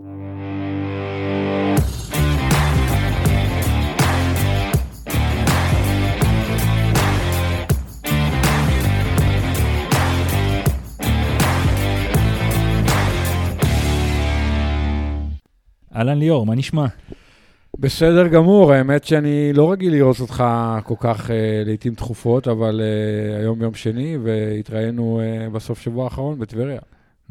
אהלן ליאור, מה נשמע? בסדר גמור, האמת שאני לא רגיל לראות אותך כל כך uh, לעיתים תכופות, אבל uh, היום יום שני, והתראינו uh, בסוף שבוע האחרון בטבריה.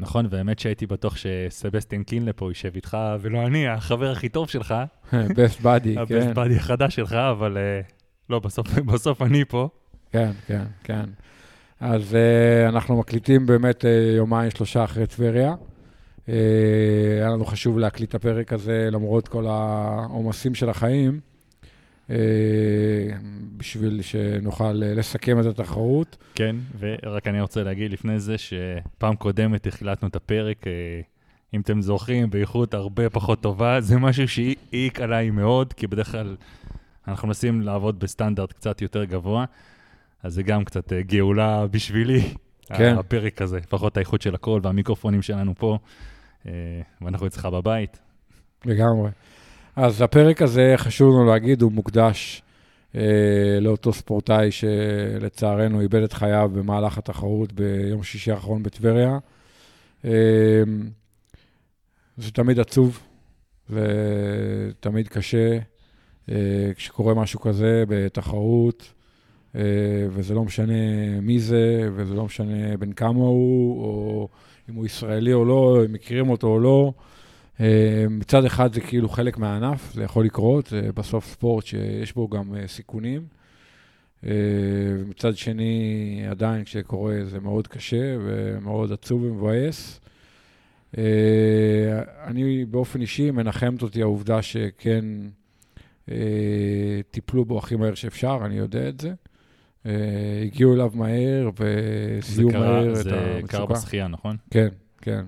נכון, והאמת שהייתי בטוח שסבסטין קינלה פה יישב איתך, ולא אני, החבר הכי טוב שלך. בסט באדי, כן. הבסט באדי החדש שלך, אבל uh, לא, בסוף, בסוף אני פה. כן, כן, כן. אז uh, אנחנו מקליטים באמת uh, יומיים, שלושה אחרי טבריה. Uh, היה לנו חשוב להקליט את הפרק הזה למרות כל העומסים של החיים, בשביל שנוכל לסכם את התחרות. כן, ורק אני רוצה להגיד לפני זה שפעם קודמת החלטנו את הפרק, uh, אם אתם זוכרים, באיכות הרבה פחות טובה. זה משהו שהעיק עליי מאוד, כי בדרך כלל אנחנו מנסים לעבוד בסטנדרט קצת יותר גבוה, אז זה גם קצת גאולה בשבילי. כן. הפרק הזה, לפחות האיכות של הכל והמיקרופונים שלנו פה. אה, ואנחנו אצלך בבית. לגמרי. אז הפרק הזה, חשוב לנו להגיד, הוא מוקדש אה, לאותו ספורטאי שלצערנו איבד את חייו במהלך התחרות ביום שישי האחרון בטבריה. אה, זה תמיד עצוב, ותמיד קשה אה, כשקורה משהו כזה בתחרות, אה, וזה לא משנה מי זה, וזה לא משנה בין כמה הוא, או... אם הוא ישראלי או לא, אם מכירים אותו או לא. אה, מצד אחד זה כאילו חלק מהענף, זה יכול לקרות, זה בסוף ספורט שיש בו גם אה, סיכונים. אה, ומצד שני, עדיין כשקורה זה מאוד קשה ומאוד עצוב ומבאס. אני באופן אישי, מנחמת אותי העובדה שכן טיפלו בו הכי מהר שאפשר, אני יודע את זה. הגיעו אליו מהר וזיהו מהר את המצוקה. זה קרה בשחייה, נכון? כן, כן.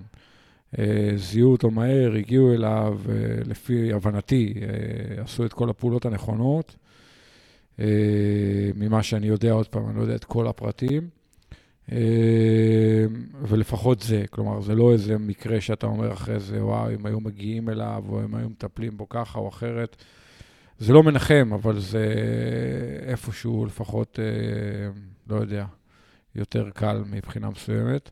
Uh, זיהו אותו מהר, הגיעו אליו, uh, לפי הבנתי, uh, עשו את כל הפעולות הנכונות. ממה שאני יודע, עוד פעם, אני לא יודע את כל הפרטים. ולפחות זה, כלומר, זה לא איזה מקרה שאתה אומר אחרי זה, וואו, אם היו מגיעים אליו, או אם היו מטפלים בו ככה או אחרת. זה לא מנחם, אבל זה איפשהו לפחות, אה, לא יודע, יותר קל מבחינה מסוימת.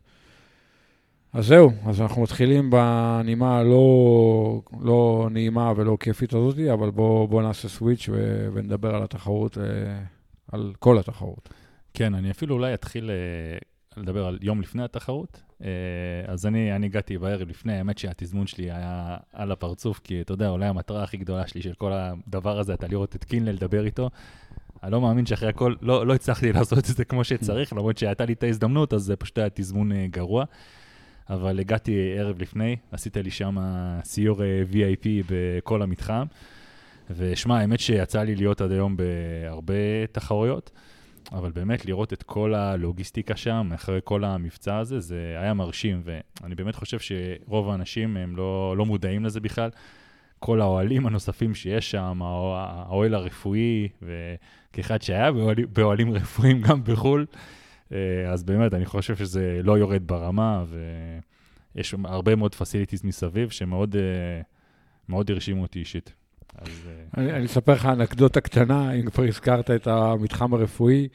אז זהו, אז אנחנו מתחילים בנימה הלא לא נעימה ולא כיפית הזאת, אבל בואו בוא נעשה סוויץ' ו, ונדבר על התחרות, אה, על כל התחרות. כן, אני אפילו אולי אתחיל אה, לדבר על יום לפני התחרות. אה, אז אני, אני הגעתי בערב לפני, האמת שהתזמון שלי היה על הפרצוף, כי אתה יודע, אולי המטרה הכי גדולה שלי של כל הדבר הזה הייתה לראות את קינלה, לדבר איתו. אני לא מאמין שאחרי הכל לא, לא הצלחתי לעשות את זה כמו שצריך, למרות שהייתה לי את ההזדמנות, אז זה פשוט היה תזמון גרוע. אבל הגעתי ערב לפני, עשית לי שם סיור אה, VIP בכל המתחם. ושמע, האמת שיצא לי להיות עד היום בהרבה תחרויות. אבל באמת לראות את כל הלוגיסטיקה שם, אחרי כל המבצע הזה, זה היה מרשים, ואני באמת חושב שרוב האנשים הם לא, לא מודעים לזה בכלל. כל האוהלים הנוספים שיש שם, האוהל הרפואי, וכאחד שהיה באוהלים, רפואיים גם בחו"ל, אז באמת, אני חושב שזה לא יורד ברמה, ויש הרבה מאוד פסיליטיז מסביב שמאוד אה, הרשימו אותי אישית. אז... אה, אני, אני אספר לך אנקדוטה קטנה, אם כבר הזכרת את המתחם הרפואי.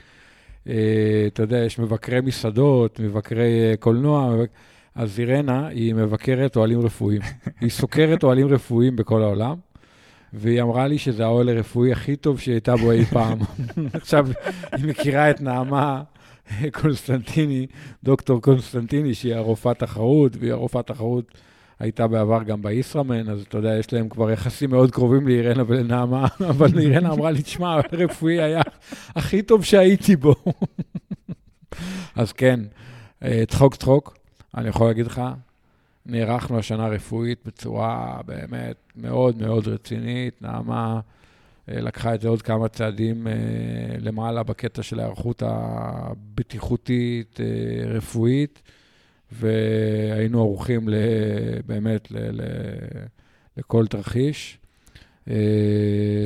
אתה יודע, יש מבקרי מסעדות, מבקרי קולנוע, אז אירנה היא מבקרת אוהלים רפואיים. היא סוקרת אוהלים רפואיים בכל העולם, והיא אמרה לי שזה האוהל הרפואי הכי טוב שהיא הייתה בו אי פעם. עכשיו, היא מכירה את נעמה קונסטנטיני, דוקטור קונסטנטיני, שהיא הרופאת תחרות, והיא הרופאת תחרות הייתה בעבר גם בישראמן, אז אתה יודע, יש להם כבר יחסים מאוד קרובים לאירנה ולנעמה, אבל אירנה אמרה לי, תשמע, הרפואי היה הכי טוב שהייתי בו. אז כן, אה, צחוק צחוק, אני יכול להגיד לך, נערכנו השנה רפואית בצורה באמת מאוד מאוד רצינית. נעמה לקחה את זה עוד כמה צעדים אה, למעלה בקטע של ההיערכות הבטיחותית, רפואית. והיינו ערוכים באמת לכל תרחיש. אה,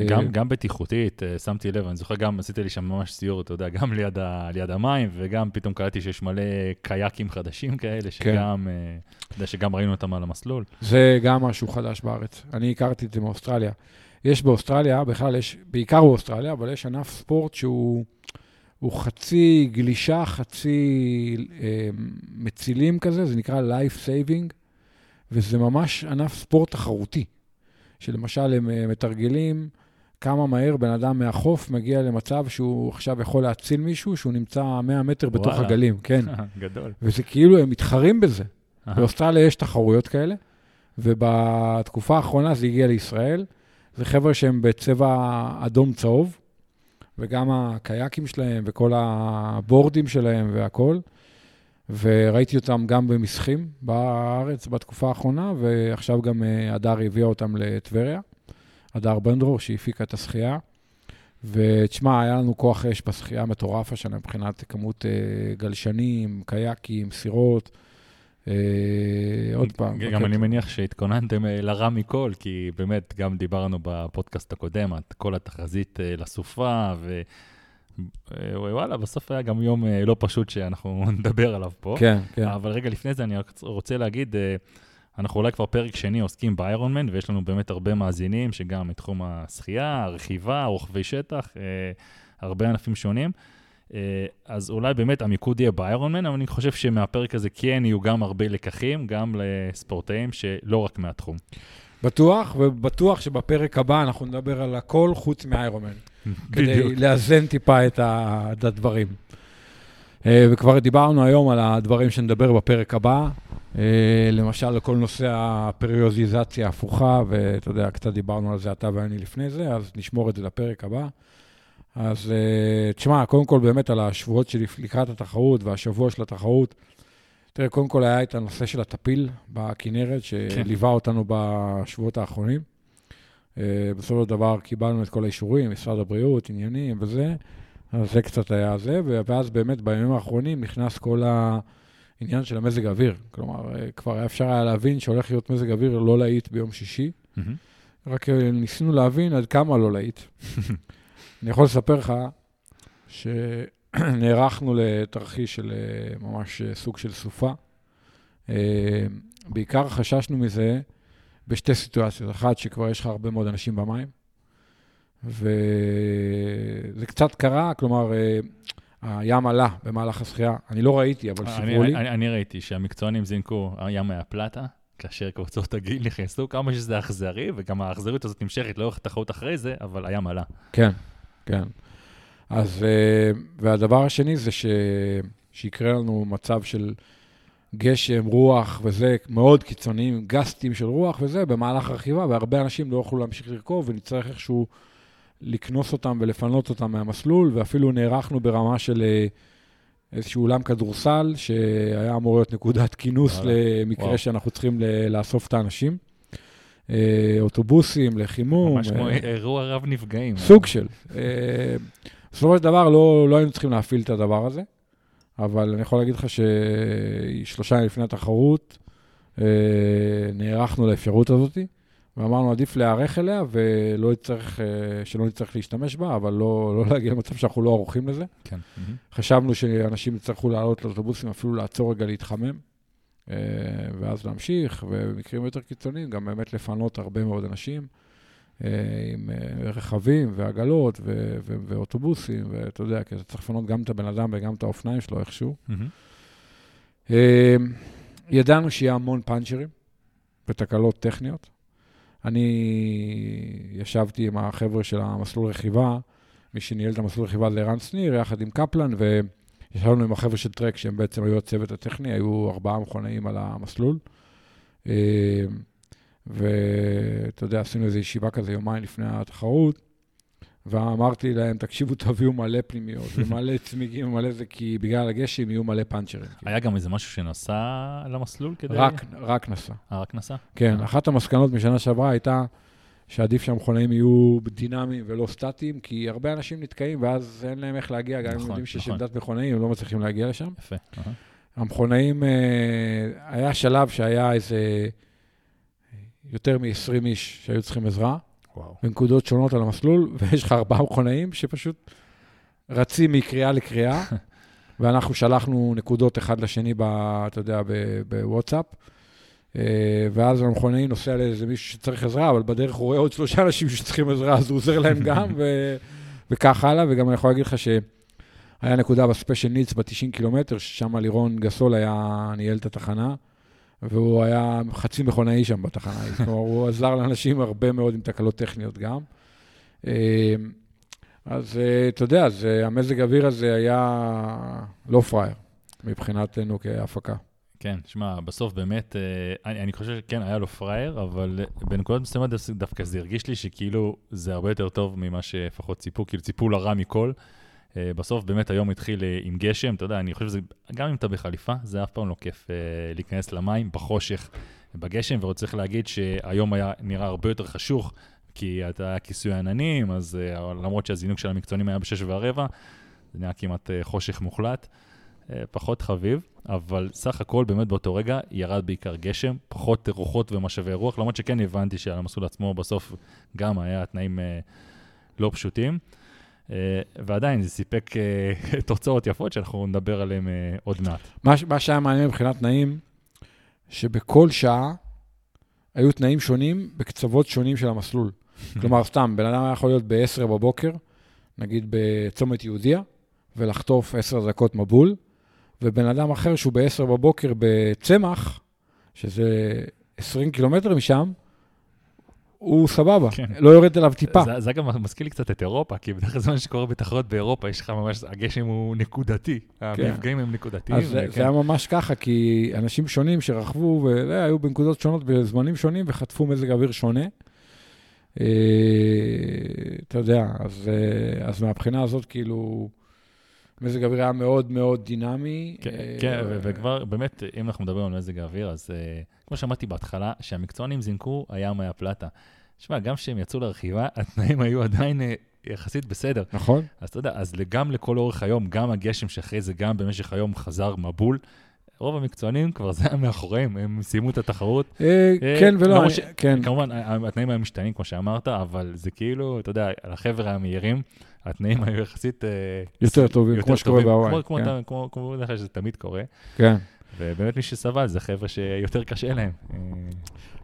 גם, גם בטיחותית, אה, שמתי לב, אני זוכר גם, עשיתי לי שם ממש סיור, אתה יודע, גם ליד, ה, ליד המים, וגם פתאום קלטתי שיש מלא קייקים חדשים כאלה, שגם, אה, אתה יודע, שגם ראינו אותם על המסלול. זה גם משהו חדש בארץ. אני הכרתי את זה מאוסטרליה. יש באוסטרליה, בכלל יש, בעיקר באוסטרליה, אבל יש ענף ספורט שהוא הוא חצי גלישה, חצי אה, מצילים כזה, זה נקרא Life Saving, וזה ממש ענף ספורט תחרותי. שלמשל הם אה, מתרגלים כמה מהר בן אדם מהחוף מגיע למצב שהוא עכשיו יכול להציל מישהו, שהוא נמצא 100 מטר בתוך וואלה. הגלים, כן. גדול. וזה כאילו, הם מתחרים בזה. באוסטרליה יש תחרויות כאלה, ובתקופה האחרונה זה הגיע לישראל. זה חבר'ה שהם בצבע אדום-צהוב, וגם הקייקים שלהם וכל הבורדים שלהם והכול. וראיתי אותם גם במסחים בארץ בתקופה האחרונה, ועכשיו גם אה, הדר הביאה אותם לטבריה, הדר בנדרור, שהפיקה את השחייה. ותשמע, היה לנו כוח אש בשחייה מטורף השנה מבחינת כמות אה, גלשנים, קייקים, סירות. אה, עוד פעם. גם בקטע- אני מניח שהתכוננתם אה, לרע מכל, כי באמת, גם דיברנו בפודקאסט הקודם, על כל התחזית אה, לסופה, ו... וואלה, בסוף היה גם יום לא פשוט שאנחנו נדבר עליו פה. כן, כן. אבל רגע לפני זה, אני רוצה להגיד, אנחנו אולי כבר פרק שני עוסקים באיירון מן, ויש לנו באמת הרבה מאזינים, שגם מתחום השחייה, הרכיבה, רוכבי שטח, הרבה ענפים שונים. אה, אז אולי באמת המיקוד יהיה באיירון מן, אבל אני חושב שמהפרק הזה כן יהיו גם הרבה לקחים, גם לספורטאים שלא רק מהתחום. בטוח, ובטוח שבפרק הבא אנחנו נדבר על הכל חוץ מאיירומן. כדי לאזן טיפה את, הדברים. אה, וכבר דיברנו היום על הדברים שנדבר בפרק הבא, אה, למשל על כל נושא הפריודיזציה ההפוכה, ואתה יודע, קצת דיברנו על זה אתה ואני לפני זה, אז נשמור את זה לפרק הבא. אז אה, תשמע, קודם כל באמת על השבועות שלי לקראת התחרות והשבוע של התחרות, תראה, קודם כל היה את הנושא של הטפיל בכנרת, שליווה אותנו בשבועות האחרונים. אה, בסופו של דבר קיבלנו את כל האישורים, משרד הבריאות, עניינים וזה, אז זה קצת היה זה, ואז באמת בימים האחרונים נכנס כל העניין של המזג האוויר. כלומר, אה, כבר היה אפשר היה להבין שהולך להיות מזג אוויר לא להיט ביום שישי, מהמם. רק ניסינו להבין עד כמה לא להיט. אני יכול לספר לך שנערכנו לתרחיש של אה, ממש אה, סוג של סופה. אה, בעיקר חששנו מזה בשתי סיטואציות. אחת, שכבר יש לך הרבה מאוד אנשים במים, וזה קצת קרה, כלומר, הים עלה במהלך השחייה. אני לא ראיתי, אבל סיפרו לי. אני, אני ראיתי שהמקצוענים זינקו ים מהפלטה, כאשר קבוצות הגיל נכנסו, כמה שזה אכזרי, וגם האכזריות הזאת נמשכת לאורך התחרות אחרי זה, אבל הים עלה. כן, כן. אז, אה, והדבר השני זה ש... שיקרה לנו מצב של גשם, רוח וזה, מאוד קיצוניים, גסטים של רוח וזה, במהלך הרכיבה, והרבה אנשים לא יוכלו להמשיך לרכוב, ונצטרך איכשהו לקנוס אותם ולפנות אותם מהמסלול, ואפילו נערכנו ברמה של אה, איזשהו אולם כדורסל, שהיה אמור להיות נקודת כינוס למקרה וואו. שאנחנו צריכים לאסוף את האנשים. אה, אוטובוסים לחימום. ממש כמו אה, אירוע רב נפגעים. סוג של. אה, בסופו של דבר לא, לא היינו צריכים להפעיל את הדבר הזה, אבל אני יכול להגיד לך ששלושה ימים לפני התחרות נערכנו לאפשרות הזאת, ואמרנו עדיף להיערך אליה ולא נצטרך, שלא נצטרך להשתמש בה, אבל לא, לא להגיע למצב שאנחנו לא ערוכים לזה. כן. חשבנו שאנשים יצטרכו לעלות לאוטובוסים, אפילו לעצור רגע להתחמם, ואז להמשיך, ובמקרים יותר קיצוניים גם באמת לפנות הרבה מאוד אנשים אה, עם אה, רכבים ועגלות ו- ו- ואוטובוסים, ואתה יודע, כי אתה צריך לפנות גם את הבן אדם וגם את האופניים שלו איכשהו. אה, ידענו שיהיה המון פאנצ'רים ותקלות טכניות. אני ישבתי עם החבר'ה של המסלול רכיבה, מי שניהל את המסלול רכיבה זה ערן שניר, יחד עם קפלן, וישבנו עם החבר'ה של טרק, שהם בעצם היו הצוות הטכני, היו ארבעה מכונאים על המסלול. אה, ואתה יודע, עשינו איזו ישיבה כזה יומיים לפני התחרות, ואמרתי להם, תקשיבו, תביאו מלא פנימיות, ומלא צמיגים ומלא זה, כי בגלל הגשם יהיו מלא פאנצ'רים. היה גם איזה משהו שנסע למסלול כדי... רק, רק נסע. אה, רק נסע? כן, אה. אחת המסקנות משנה שעברה הייתה שעדיף שהמכונאים יהיו דינמיים ולא סטטיים, כי הרבה אנשים נתקעים ואז אין להם איך להגיע, גם אם נכון, יודעים שיש נכון. עמדת מכונאים, הם לא מצליחים להגיע לשם. יפה. המכונאים, אה, היה שלב שהיה איזה יותר מ-20 איש שהיו צריכים עזרה, וואו. בנקודות שונות על המסלול, ויש לך ארבעה מכונאים שפשוט רצים מקריאה לקריאה, ואנחנו שלחנו נקודות אחד לשני, ב, אתה יודע, בוואטסאפ, ואז המכונאי נוסע לאיזה מישהו שצריך עזרה, אבל בדרך הוא רואה עוד שלושה אנשים שצריכים עזרה, אז הוא עוזר להם גם, ו... וכך הלאה, וגם אני יכול להגיד לך שהיה נקודה ב special needs ב-90 קילומטר, ששם לירון גסול היה, ניהל את התחנה, והוא היה חצי מכונאי שם בתחנה, כלומר, הוא עזר לאנשים הרבה מאוד עם תקלות טכניות גם. אה, אז אה, אתה יודע, אה, המזג האוויר הזה היה לא פראייר מבחינתנו כהפקה. כן, שמע, בסוף באמת, אה, אני, אני חושב שכן, היה לא פראייר, אבל בנקודות מסוימות דווקא- זה הרגיש לי שכאילו זה הרבה יותר טוב ממה שלפחות ציפו, כאילו ציפו לרע מכל. אה, בסוף באמת היום התחיל אה, עם גשם, אתה יודע, אני חושב שזה, גם אם אתה בחליפה, זה אף פעם לא כיף אה, להיכנס למים בחושך, בגשם, ועוד צריך להגיד שהיום היה נראה הרבה יותר חשוך, כי אתה היה כיסוי עננים, אז אה, למרות שהזינוק של המקצוענים היה בשש ורבע, זה נהיה כמעט אה, חושך מוחלט. אה, פחות חביב, אבל סך הכל באמת באותו רגע ירד בעיקר גשם, פחות רוחות ומשאבי רוח, למרות שכן הבנתי שעל המסלול עצמו בסוף גם היה תנאים אה, לא פשוטים. אה, ועדיין זה סיפק תוצאות יפות שאנחנו נדבר עליהן עוד מעט. מה, מה שהיה מעניין מבחינת תנאים, שבכל שעה היו תנאים שונים בקצוות שונים של המסלול. כלומר, סתם, בן אדם היה יכול להיות ב-10 בבוקר, נגיד בצומת יהודיה, ולחטוף 10 דקות מבול, ובן אדם אחר שהוא ב-10 בבוקר בצמח, שזה 20 קילומטר משם, הוא סבבה, כן. לא יורד אליו טיפה. זה, זה גם מזכיר לי קצת את אירופה, כי בדרך כלל זה מה שקורה בתחרויות באירופה, יש לך ממש, הגשם הוא נקודתי, המפגעים הם נקודתיים. אז וכן. זה היה ממש ככה, כי אנשים שונים שרכבו, והיו בנקודות שונות בזמנים שונים וחטפו מזג אוויר שונה. אה, אתה יודע, אז, אה, אז מהבחינה הזאת, כאילו, מזג האוויר היה מאוד מאוד דינמי. כן, אה, כן, וכבר, באמת, אם אנחנו מדברים על מזג האוויר, אז אה, כמו שאמרתי בהתחלה, שהמקצוענים זינקו, הים היה פלטה. שמע, גם כשהם יצאו לרכיבה, התנאים היו עדיין אה, יחסית בסדר. נכון? אז אתה יודע, אז גם לכל אורך היום, גם הגשם שאחרי זה, גם במשך היום חזר מבול. רוב המקצוענים כבר זה היה מאחוריהם, הם סיימו את התחרות. אה, כן ולא, כן. כמובן, התנאים היו משתנים, כמו שאמרת, אבל זה כאילו, אתה יודע, על החבר'ה המהירים, התנאים היו יחסית... אה, יותר טובים, כמו שקורה בהוואי. כמו- כמו כן, כמו- כמו בדרך כלל שזה תמיד קורה. כן. ובאמת מי שסבל זה חבר'ה שיותר קשה להם. אה,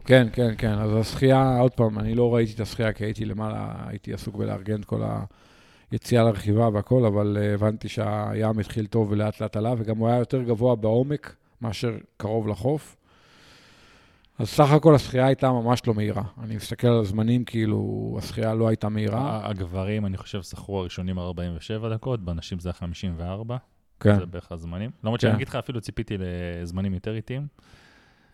כן, כן, כן. אז השחייה, עוד פעם, אני לא ראיתי את השחייה כי הייתי למעלה, הייתי עסוק בלארגן את כל היציאה לרכיבה והכל, אבל אה, הבנתי שהים התחיל טוב ולאט לאט עלה, וגם הוא היה יותר גבוה בעומק מאשר קרוב לחוף. אז סך הכל השחייה הייתה ממש לא מהירה. אני מסתכל על הזמנים, כאילו, השחייה לא הייתה מהירה. הגברים, אני חושב, שכרו הראשונים 47 דקות, בנשים זה היה 54. כן. זה בערך הזמנים. למרות כן. שאני אגיד לך, אפילו ציפיתי לזמנים יותר איטיים.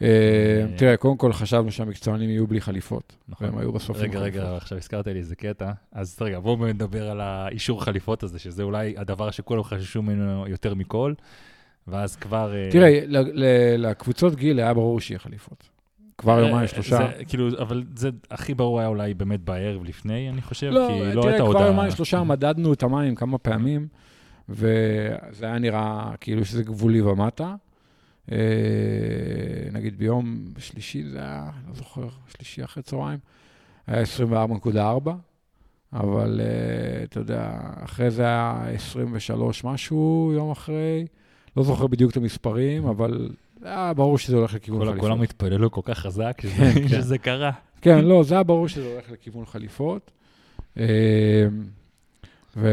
אה, תראה, קודם כל חשבנו שהמקצוענים יהיו בלי חליפות, נכון. והם היו בסוף עם רגע, רגע, חליפות. עכשיו הזכרת לי איזה קטע. אז רגע, בואו נדבר על האישור חליפות הזה, שזה אולי הדבר שכולם חששו ממנו יותר מכל. ואז כבר... אה, תראה, לקבוצות גיל היה ברור שיהיה חליפות. כבר אה, יומיים, שלושה. זה, כאילו, אבל זה הכי ברור היה אולי באמת בערב לפני, אני חושב, לא, כי לא תראה, הייתה כבר הודעה. יומיים שלושה מדדנו את המים כמה פעמים, וזה היה נראה כאילו שזה גבולי ומטה. אה, נגיד ביום שלישי זה היה, לא זוכר, שלישי אחרי צהריים, היה 24.4, אבל אה, אתה יודע, אחרי זה היה 23 משהו יום אחרי, לא זוכר בדיוק את המספרים, אבל היה ברור שזה הולך לכיוון כל- חליפות. כולם התפללו כל כך חזק שזה- כן, כן. שזה קרה. כן, לא, זה היה ברור שזה הולך לכיוון חליפות. אה, ו...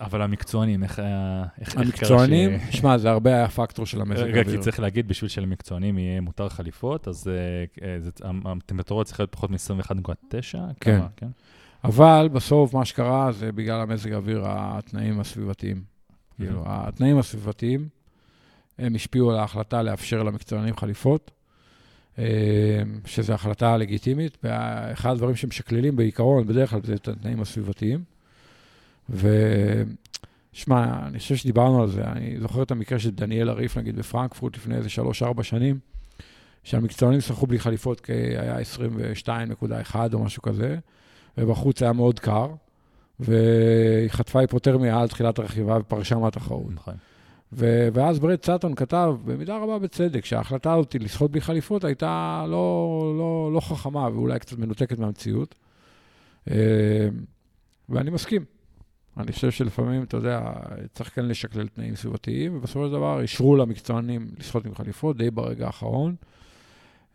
אבל המקצוענים, איך היה... המקצוענים, שמע, זה הרבה היה פקטור של המזג רגע, כי האוויר. צריך להגיד, בשביל שלמקצוענים יהיה מותר חליפות, אז אה, אה, הטמפרטורה צריכה להיות פחות מ-21.9? כן. כן. אבל בסוף מה שקרה זה בגלל המזג האוויר, התנאים הסביבתיים. כאילו, התנאים הסביבתיים, הם השפיעו על ההחלטה לאפשר למקצוענים חליפות, אה, שזו החלטה לגיטימית, ואחד הדברים שמשקללים בעיקרון, בדרך כלל, זה את התנאים הסביבתיים. ושמע, אני חושב שדיברנו על זה, אני זוכר את המקרה של דניאל הריף, נגיד, בפרנקפורט לפני איזה שלוש-ארבע שנים, שהמקצוענים שחקו בלי חליפות, כי היה 22.1 או משהו כזה, ובחוץ היה מאוד קר, והיא חטפה היפותרמיה על תחילת הרכיבה ופרשה מהתחרות. נכון. ו- ואז ברד סאטון כתב, במידה רבה בצדק, שההחלטה הזאת לשחות בלי חליפות הייתה לא, לא, לא חכמה ואולי קצת מנותקת מהמציאות. אה, ואני מסכים. אני חושב שלפעמים, אתה יודע, צריך כן לשקלל תנאים סביבתיים, ובסופו של דבר אישרו למקצוענים לשחות עם חליפות די ברגע האחרון.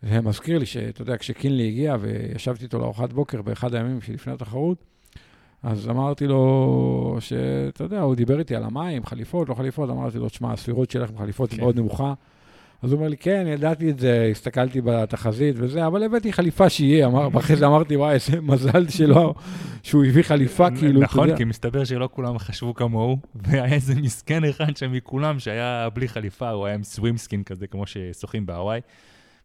זה מזכיר לי שאתה יודע, כשקינלי הגיע וישבתי איתו לארוחת בוקר באחד הימים שלפני התחרות, אז אמרתי לו, שאתה יודע, הוא דיבר איתי על המים, חליפות, לא חליפות, אמרתי לו, תשמע, הסבירות שלך עם חליפות היא כן. מאוד נמוכה. אז הוא אומר לי, כן, ידעתי את זה, הסתכלתי בתחזית וזה, אבל הבאתי חליפה שיהיה. אמר, ואחרי זה אמרתי, וואי, איזה מזל שלו, שהוא הביא חליפה, כאילו, אתה נכון, יודע. כי מסתבר שלא כולם חשבו כמוהו, והיה איזה מסכן אחד שם מכולם שהיה בלי חליפה, הוא היה עם סווימסקין כזה, כמו ששוחים בהוואי.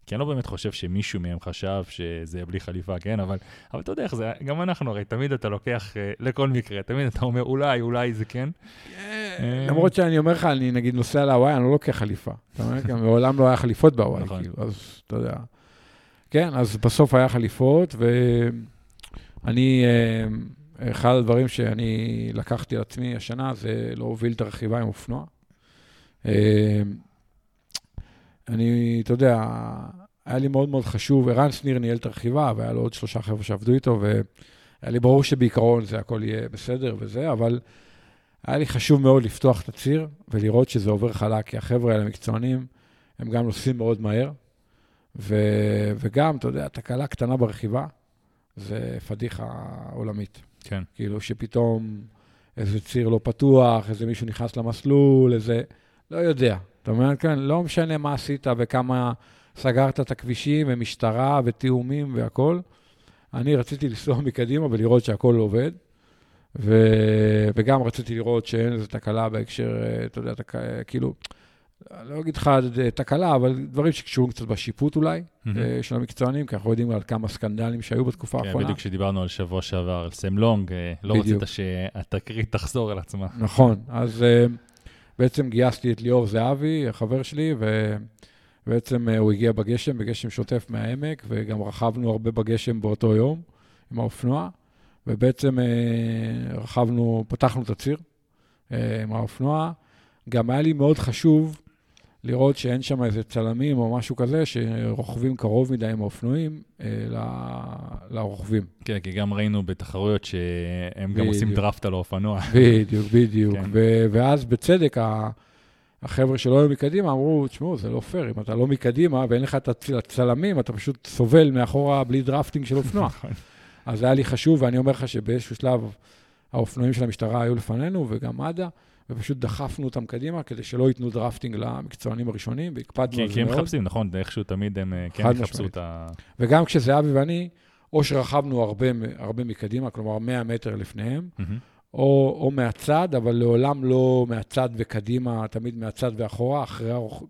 כי אני לא באמת חושב שמישהו מהם חשב שזה יהיה בלי חליפה, כן? אבל, אבל אתה יודע איך זה, גם אנחנו הרי תמיד אתה לוקח אה, לכל מקרה, תמיד אתה אומר אולי, אולי זה כן. אה, למרות שאני אומר לך, אני נגיד נוסע להוואי, אני לא לוקח חליפה. אתה מבין? גם מעולם לא היה חליפות בהוואי, נכון. כאילו, אז אתה יודע. כן, אז בסוף היה חליפות, ואני, אה, אחד הדברים שאני לקחתי על עצמי השנה זה להוביל את הרכיבה עם אופנוע. אני, אתה יודע, היה לי מאוד מאוד חשוב, ערן שניר ניהל את הרכיבה, והיה לו עוד שלושה חבר'ה שעבדו איתו, והיה לי ברור שבעיקרון זה הכל יהיה בסדר וזה, אבל היה לי חשוב מאוד לפתוח את הציר ולראות שזה עובר חלק, כי החבר'ה האלה מקצוענים, הם גם נוסעים מאוד מהר, ו... וגם, אתה יודע, תקלה קטנה ברכיבה, זה פדיחה עולמית. כן. כאילו שפתאום איזה ציר לא פתוח, איזה מישהו נכנס למסלול, איזה... לא יודע. אתה אומר, כן, לא משנה מה עשית וכמה סגרת את הכבישים ומשטרה ותיאומים והכול. אני רציתי לנסוע מקדימה ולראות שהכול עובד. ו... וגם רציתי לראות שאין איזו תקלה בהקשר, אה, אתה יודע, תק... כאילו, אני לא אגיד לך אה, תקלה, אבל דברים שקשורים קצת בשיפוט אולי. אה, של המקצוענים, כי אנחנו יודעים על כמה סקנדלים שהיו בתקופה כן, האחרונה. בדיוק כשדיברנו על שבוע שעבר, על סם לונג, אה, לא בדיוק. רצית שהתקרית תחזור על עצמה. נכון, אז בעצם גייסתי את ליאור זהבי, החבר שלי, ובעצם uh, הוא הגיע בגשם, בגשם שוטף מהעמק, וגם רכבנו הרבה בגשם באותו יום עם האופנוע, ובעצם uh, רכבנו, פתחנו את הציר uh, עם האופנוע. גם היה לי מאוד חשוב לראות שאין שם איזה צלמים או משהו כזה, שרוכבים קרוב מדי עם האופנועים לרוכבים. כן, כי גם ראינו בתחרויות שהם גם עושים. דראפט על האופנוע. בדיוק, בדיוק. כן. ואז בצדק, החבר'ה שלא היו מקדימה אמרו, תשמעו, זה לא פייר, אם אתה לא מקדימה ואין לך את הצ- הצלמים, אתה פשוט סובל מאחורה בלי drafting של אופנוע. נכון. אז זה היה לי חשוב, ואני אומר לך שבאיזשהו שלב האופנועים של המשטרה היו לפנינו, וגם מד"א, ופשוט דחפנו אותם קדימה כדי שלא ייתנו drafting למקצוענים הראשונים, והקפדנו על זה כי הם מאוד. מחפשים, נכון, איכשהו תמיד הם אה, כן יחפשו. את ה... וגם כשזהבי ואני, או שרכבנו הרבה, הרבה מקדימה, כלומר 100 מטר לפניהם, מהמם. או, או מהצד, אבל לעולם לא מהצד וקדימה, תמיד מהצד ואחורה, אחרי הרחוק.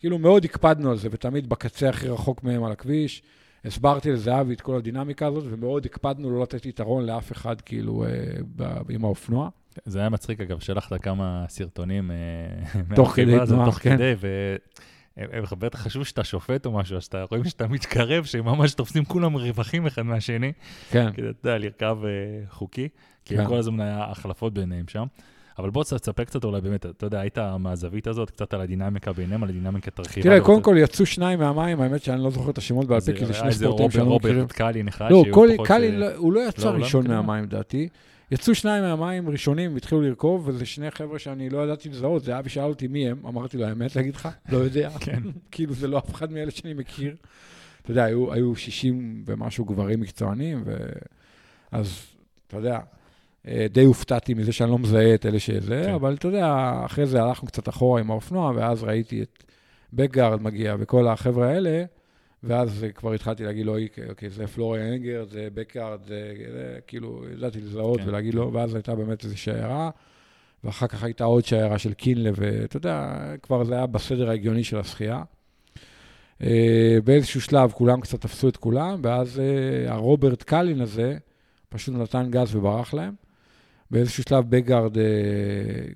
כאילו, מאוד הקפדנו על זה, ותמיד בקצה הכי רחוק מהם על הכביש. הסברתי לזהבי את כל הדינמיקה הזאת, ומאוד הקפדנו לא לתת יתרון לאף אחד, כאילו, אה, ב, עם האופנוע. זה היה מצחיק, אגב, שלחת כמה סרטונים אה, תוך כדי תנועה, תוך כן. כדי, ו... הם- הם בטח חשבו שאתה שופט או משהו, אז אתה רואים שאתה מתקרב, שממש תופסים כולם רווחים אחד מהשני, כן, כדי, אתה יודע, לרכב אה, חוקי, כי כן. כל הזמן היה החלפות ביניהם שם. אבל בוא תספר קצת אולי באמת, אתה יודע, היית מהזווית הזאת, קצת על הדינמיקה ביניהם, על הדינמיקת הרכיבה. תראה, לא קודם כל יצאו שניים מהמים, האמת שאני לא זוכר את השמות בעל פה, כי זה שני רוברט- שאני לא מכיר. רוברט קלין אחד, לא, שהוא פחות, קלין, אה, לא- הוא לא יצא לא, ראשון. מהמים, לדעתי. יצאו שניים מהמים ראשונים, התחילו לרכוב, וזה שני חבר'ה שאני לא ידעתי לזהות. זה אבי שאל אותי מי הם, אמרתי לו, האמת, להגיד לך, לא יודע. כן. כאילו, זה לא אף אחד מאלה שאני מכיר. אתה יודע, היו, היו 60 ומשהו גברים מקצוענים, ו... אז, אתה יודע, אה, די הופתעתי מזה שאני לא מזהה את אלה שזה, כן. אבל אתה יודע, אחרי זה הלכנו קצת אחורה עם האופנוע, ואז ראיתי את בקגארד מגיע וכל החבר'ה האלה, ואז כבר התחלתי להגיד לו, אוקיי, אוקיי, זה פלוריאן אנגר, זה בקארד, זה, זה כאילו, ידעתי לזהות כן, ולהגיד כן. לו, ואז הייתה באמת איזו שיירה, ואחר כך הייתה עוד שיירה של קינלה, ואתה יודע, כבר זה היה בסדר ההגיוני של השחייה. אה, באיזשהו שלב כולם קצת תפסו את כולם, ואז אה, הרוברט קלין הזה פשוט נתן גז וברח להם. באיזשהו שלב בגארד אה,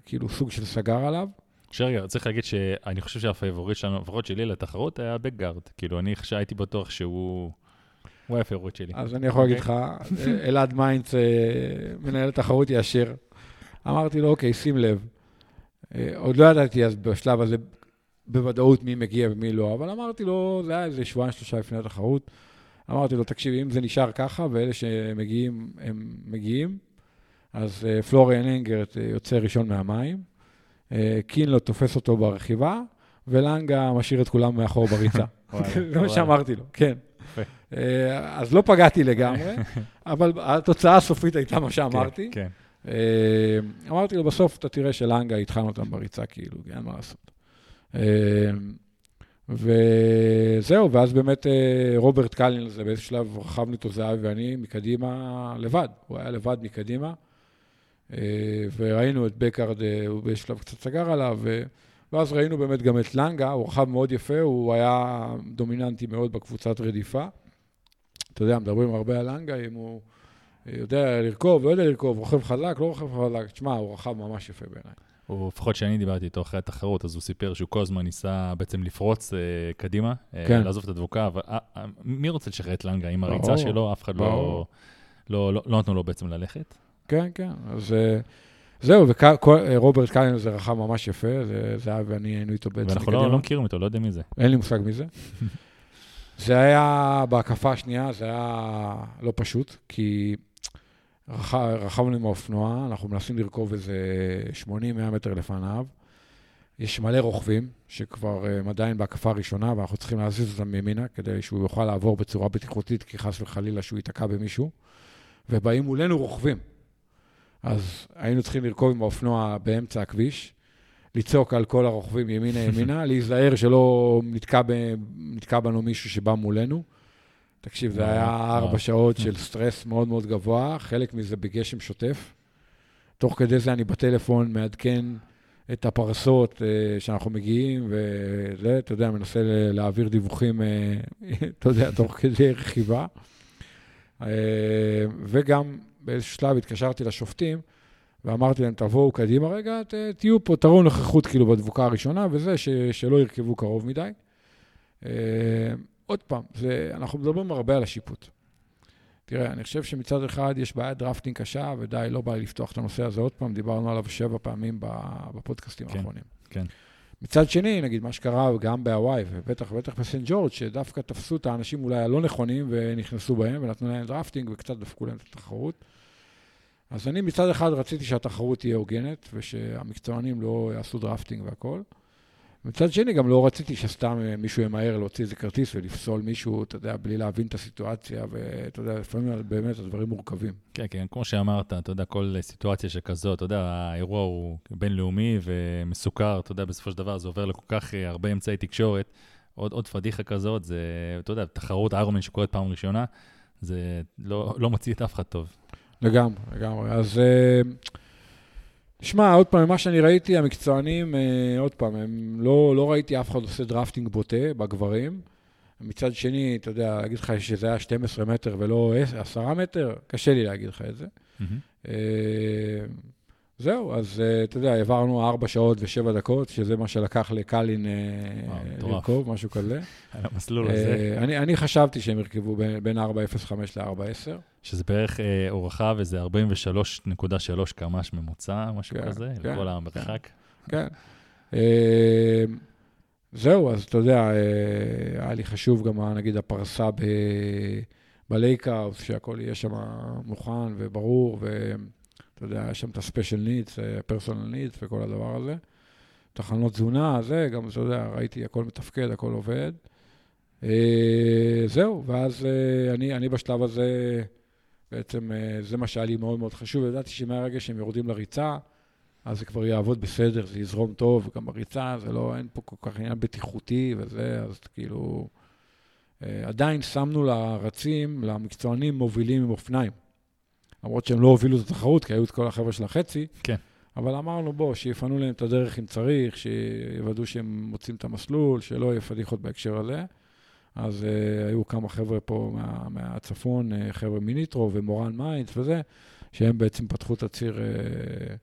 כאילו סוג של סגר עליו. שרגע, צריך להגיד שאני חושב שה favorite שלנו, לפחות שלי לתחרות, היה בקגארד. כאילו, אני הייתי בטוח שהוא... הוא היה ה favorite שלי. אז אני יכול להגיד לך, אה, אלעד מיינץ, אה, מנהל התחרות יאשר. אמרתי לו, אוקיי, שים לב. אה, עוד לא ידעתי אז בשלב הזה בוודאות מי מגיע ומי לא, אבל אמרתי לו, זה היה איזה שבועיים, שלושה לפני התחרות. אמרתי לו, תקשיב, אם זה נשאר ככה, ואלה שמגיעים, הם מגיעים, אז uh, פלוריאן אנגרט יוצא ראשון מהמים, uh, קינלו תופס אותו ברכיבה, ולנגה משאיר את כולם מאחור בריצה. זה מה שאמרתי לו, כן. Uh, אז לא פגעתי לגמרי, אבל התוצאה הסופית הייתה מה שאמרתי. כן, כן. Uh, אמרתי לו, בסוף אתה תראה שלנגה יטחן אותם בריצה, כאילו, אין מה לעשות. וזהו, ואז באמת אה, רוברט קלין הזה, באיזה שלב רכבנו איתו זהבי ואני מקדימה לבד, הוא היה לבד מקדימה, אה, וראינו את בקארד, אה, הוא באיזה שלב קצת סגר עליו, ואז ראינו באמת גם את לנגה, הוא רכב מאוד יפה, הוא היה דומיננטי מאוד בקבוצת רדיפה. אתה יודע, מדברים הרבה על לנגה, אם הוא יודע לרכוב, לא יודע לרכוב, רוכב חזק, לא רוכב חזק, תשמע, הוא רכב ממש יפה בעיניי. או לפחות כשאני דיברתי איתו אחרי התחרות, אז הוא סיפר שהוא כל הזמן ניסה בעצם לפרוץ אה, קדימה, אה, כן. לעזוב את הדבוקה, אבל אה, אה, מי רוצה לשחרר את לנגה? עם הריצה שלו, אף אחד לא, לא, לא, לא נתנו לו בעצם ללכת. כן, כן, אז אה, זהו, ורוברט אה, קיינל זה רחב ממש יפה, זה, היה ואני היינו איתו בעצם. ואנחנו לא, לא מכירים אותו, לא יודעים מי זה. אין לי מושג מי זה. זה היה בהקפה השנייה, זה היה לא פשוט, כי... רכבנו עם האופנוע, אנחנו מנסים לרכוב איזה 80-100 מטר לפניו. יש מלא רוכבים שכבר הם עדיין בהקפה הראשונה, ואנחנו צריכים להזיז אותם מימינה כדי שהוא יוכל לעבור בצורה בטיחותית, כי חס וחלילה שהוא ייתקע במישהו. ובאים מולנו רוכבים. אז היינו צריכים לרכוב עם האופנוע באמצע הכביש, לצעוק על כל הרוכבים ימינה-ימינה, להיזהר שלא נתקע, ב... נתקע בנו מישהו שבא מולנו. תקשיב, זה היה ארבע שעות של סטרס מאוד מאוד גבוה, חלק מזה בגשם שוטף. תוך כדי זה אני בטלפון מעדכן את הפרסות uh, שאנחנו מגיעים, וזה, אתה יודע, מנסה להעביר דיווחים, אתה יודע, תוך כדי רכיבה. וגם באיזשהו שלב התקשרתי לשופטים, ואמרתי להם, תבואו קדימה רגע, ת, תהיו פה, תראו נוכחות כאילו בדבוקה הראשונה, וזה, ש, שלא ירכבו קרוב מדי. Uh, עוד פעם, זה, אנחנו מדברים הרבה על השיפוט. תראה, אני חושב שמצד אחד יש בעיית דרפטינג קשה, ודי, לא בא לי לפתוח את הנושא הזה עוד פעם, דיברנו עליו שבע פעמים בפודקאסטים כן, האחרונים. כן. מצד שני, נגיד, מה שקרה גם בהוואי, ובטח ובטח בסנט ג'ורג', שדווקא תפסו את האנשים אולי הלא נכונים ונכנסו בהם, ונתנו להם drafting וקצת דפקו להם את התחרות. אז אני מצד אחד רציתי שהתחרות תהיה הוגנת, ושהמקצוענים לא יעשו drafting והכול. מצד שני, גם לא רציתי שסתם אה, מישהו ימהר להוציא איזה כרטיס ולפסול מישהו, אתה יודע, בלי להבין את הסיטואציה, ואתה יודע, לפעמים באמת הדברים מורכבים. כן, כן, כמו שאמרת, אתה יודע, כל סיטואציה שכזאת, אתה יודע, האירוע הוא בינלאומי ומסוקר, אתה יודע, בסופו של דבר זה עובר לכל כך אה, הרבה אמצעי תקשורת. עוד, עוד פדיחה כזאת, זה, אתה יודע, תחרות איירומן שקורית פעם ראשונה, זה לא, לא מוציא את אף אחד טוב. לגמרי, לגמרי. אז... Uh... שמע, עוד פעם, ממה שאני ראיתי, המקצוענים, אה, עוד פעם, הם לא, לא ראיתי אף אחד עושה דרפטינג בוטה בגברים. מצד שני, אתה יודע, להגיד לך שזה היה 12 מטר ולא 10 מטר, קשה לי להגיד לך את זה. Mm-hmm. זהו, אז uh, אתה יודע, העברנו 4 שעות ו-7 דקות, שזה מה שלקח לקלין uh, לרכוב, משהו כזה. על המסלול uh, הזה. אני, אני חשבתי שהם ירכבו בין, בין 4.05 ל-4.10. שזה בערך אורחה וזה 43.3 קמ"ש ממוצע, משהו כן, כזה, כן, לכל המרחק. כן. כן. Uh, זהו, אז אתה יודע, היה לי חשוב גם, נגיד, הפרסה ב... בלייקאוס, שהכל יהיה שם מוכן וברור, ו... אתה יודע, יש שם את ה-special needs, ה-personal needs וכל הדבר הזה. תחנות תזונה, זה, גם, אתה יודע, ראיתי, הכל מתפקד, הכל עובד. אה, זהו, ואז אה, אני, אני בשלב הזה, בעצם אה, זה מה שהיה לי מאוד מאוד חשוב. ידעתי שמהרגע שהם יורדים לריצה, אז זה כבר יעבוד בסדר, זה יזרום טוב, גם בריצה, זה לא, אין פה כל כך עניין בטיחותי וזה, אז כאילו... עדיין שמנו לרצים, למקצוענים מובילים עם אופניים. למרות שהם לא הובילו את התחרות, כי היו את כל החבר'ה של החצי. כן. אבל אמרנו, בוא, שיפנו להם את הדרך אם צריך, שיוודאו שהם מוצאים את המסלול, שלא יהיה פדיחות בהקשר הזה. אז uh, היו כמה חבר'ה פה מה, מהצפון, uh, חבר'ה מניטרו ומורן מיינדס וזה, שהם בעצם פתחו את הציר uh,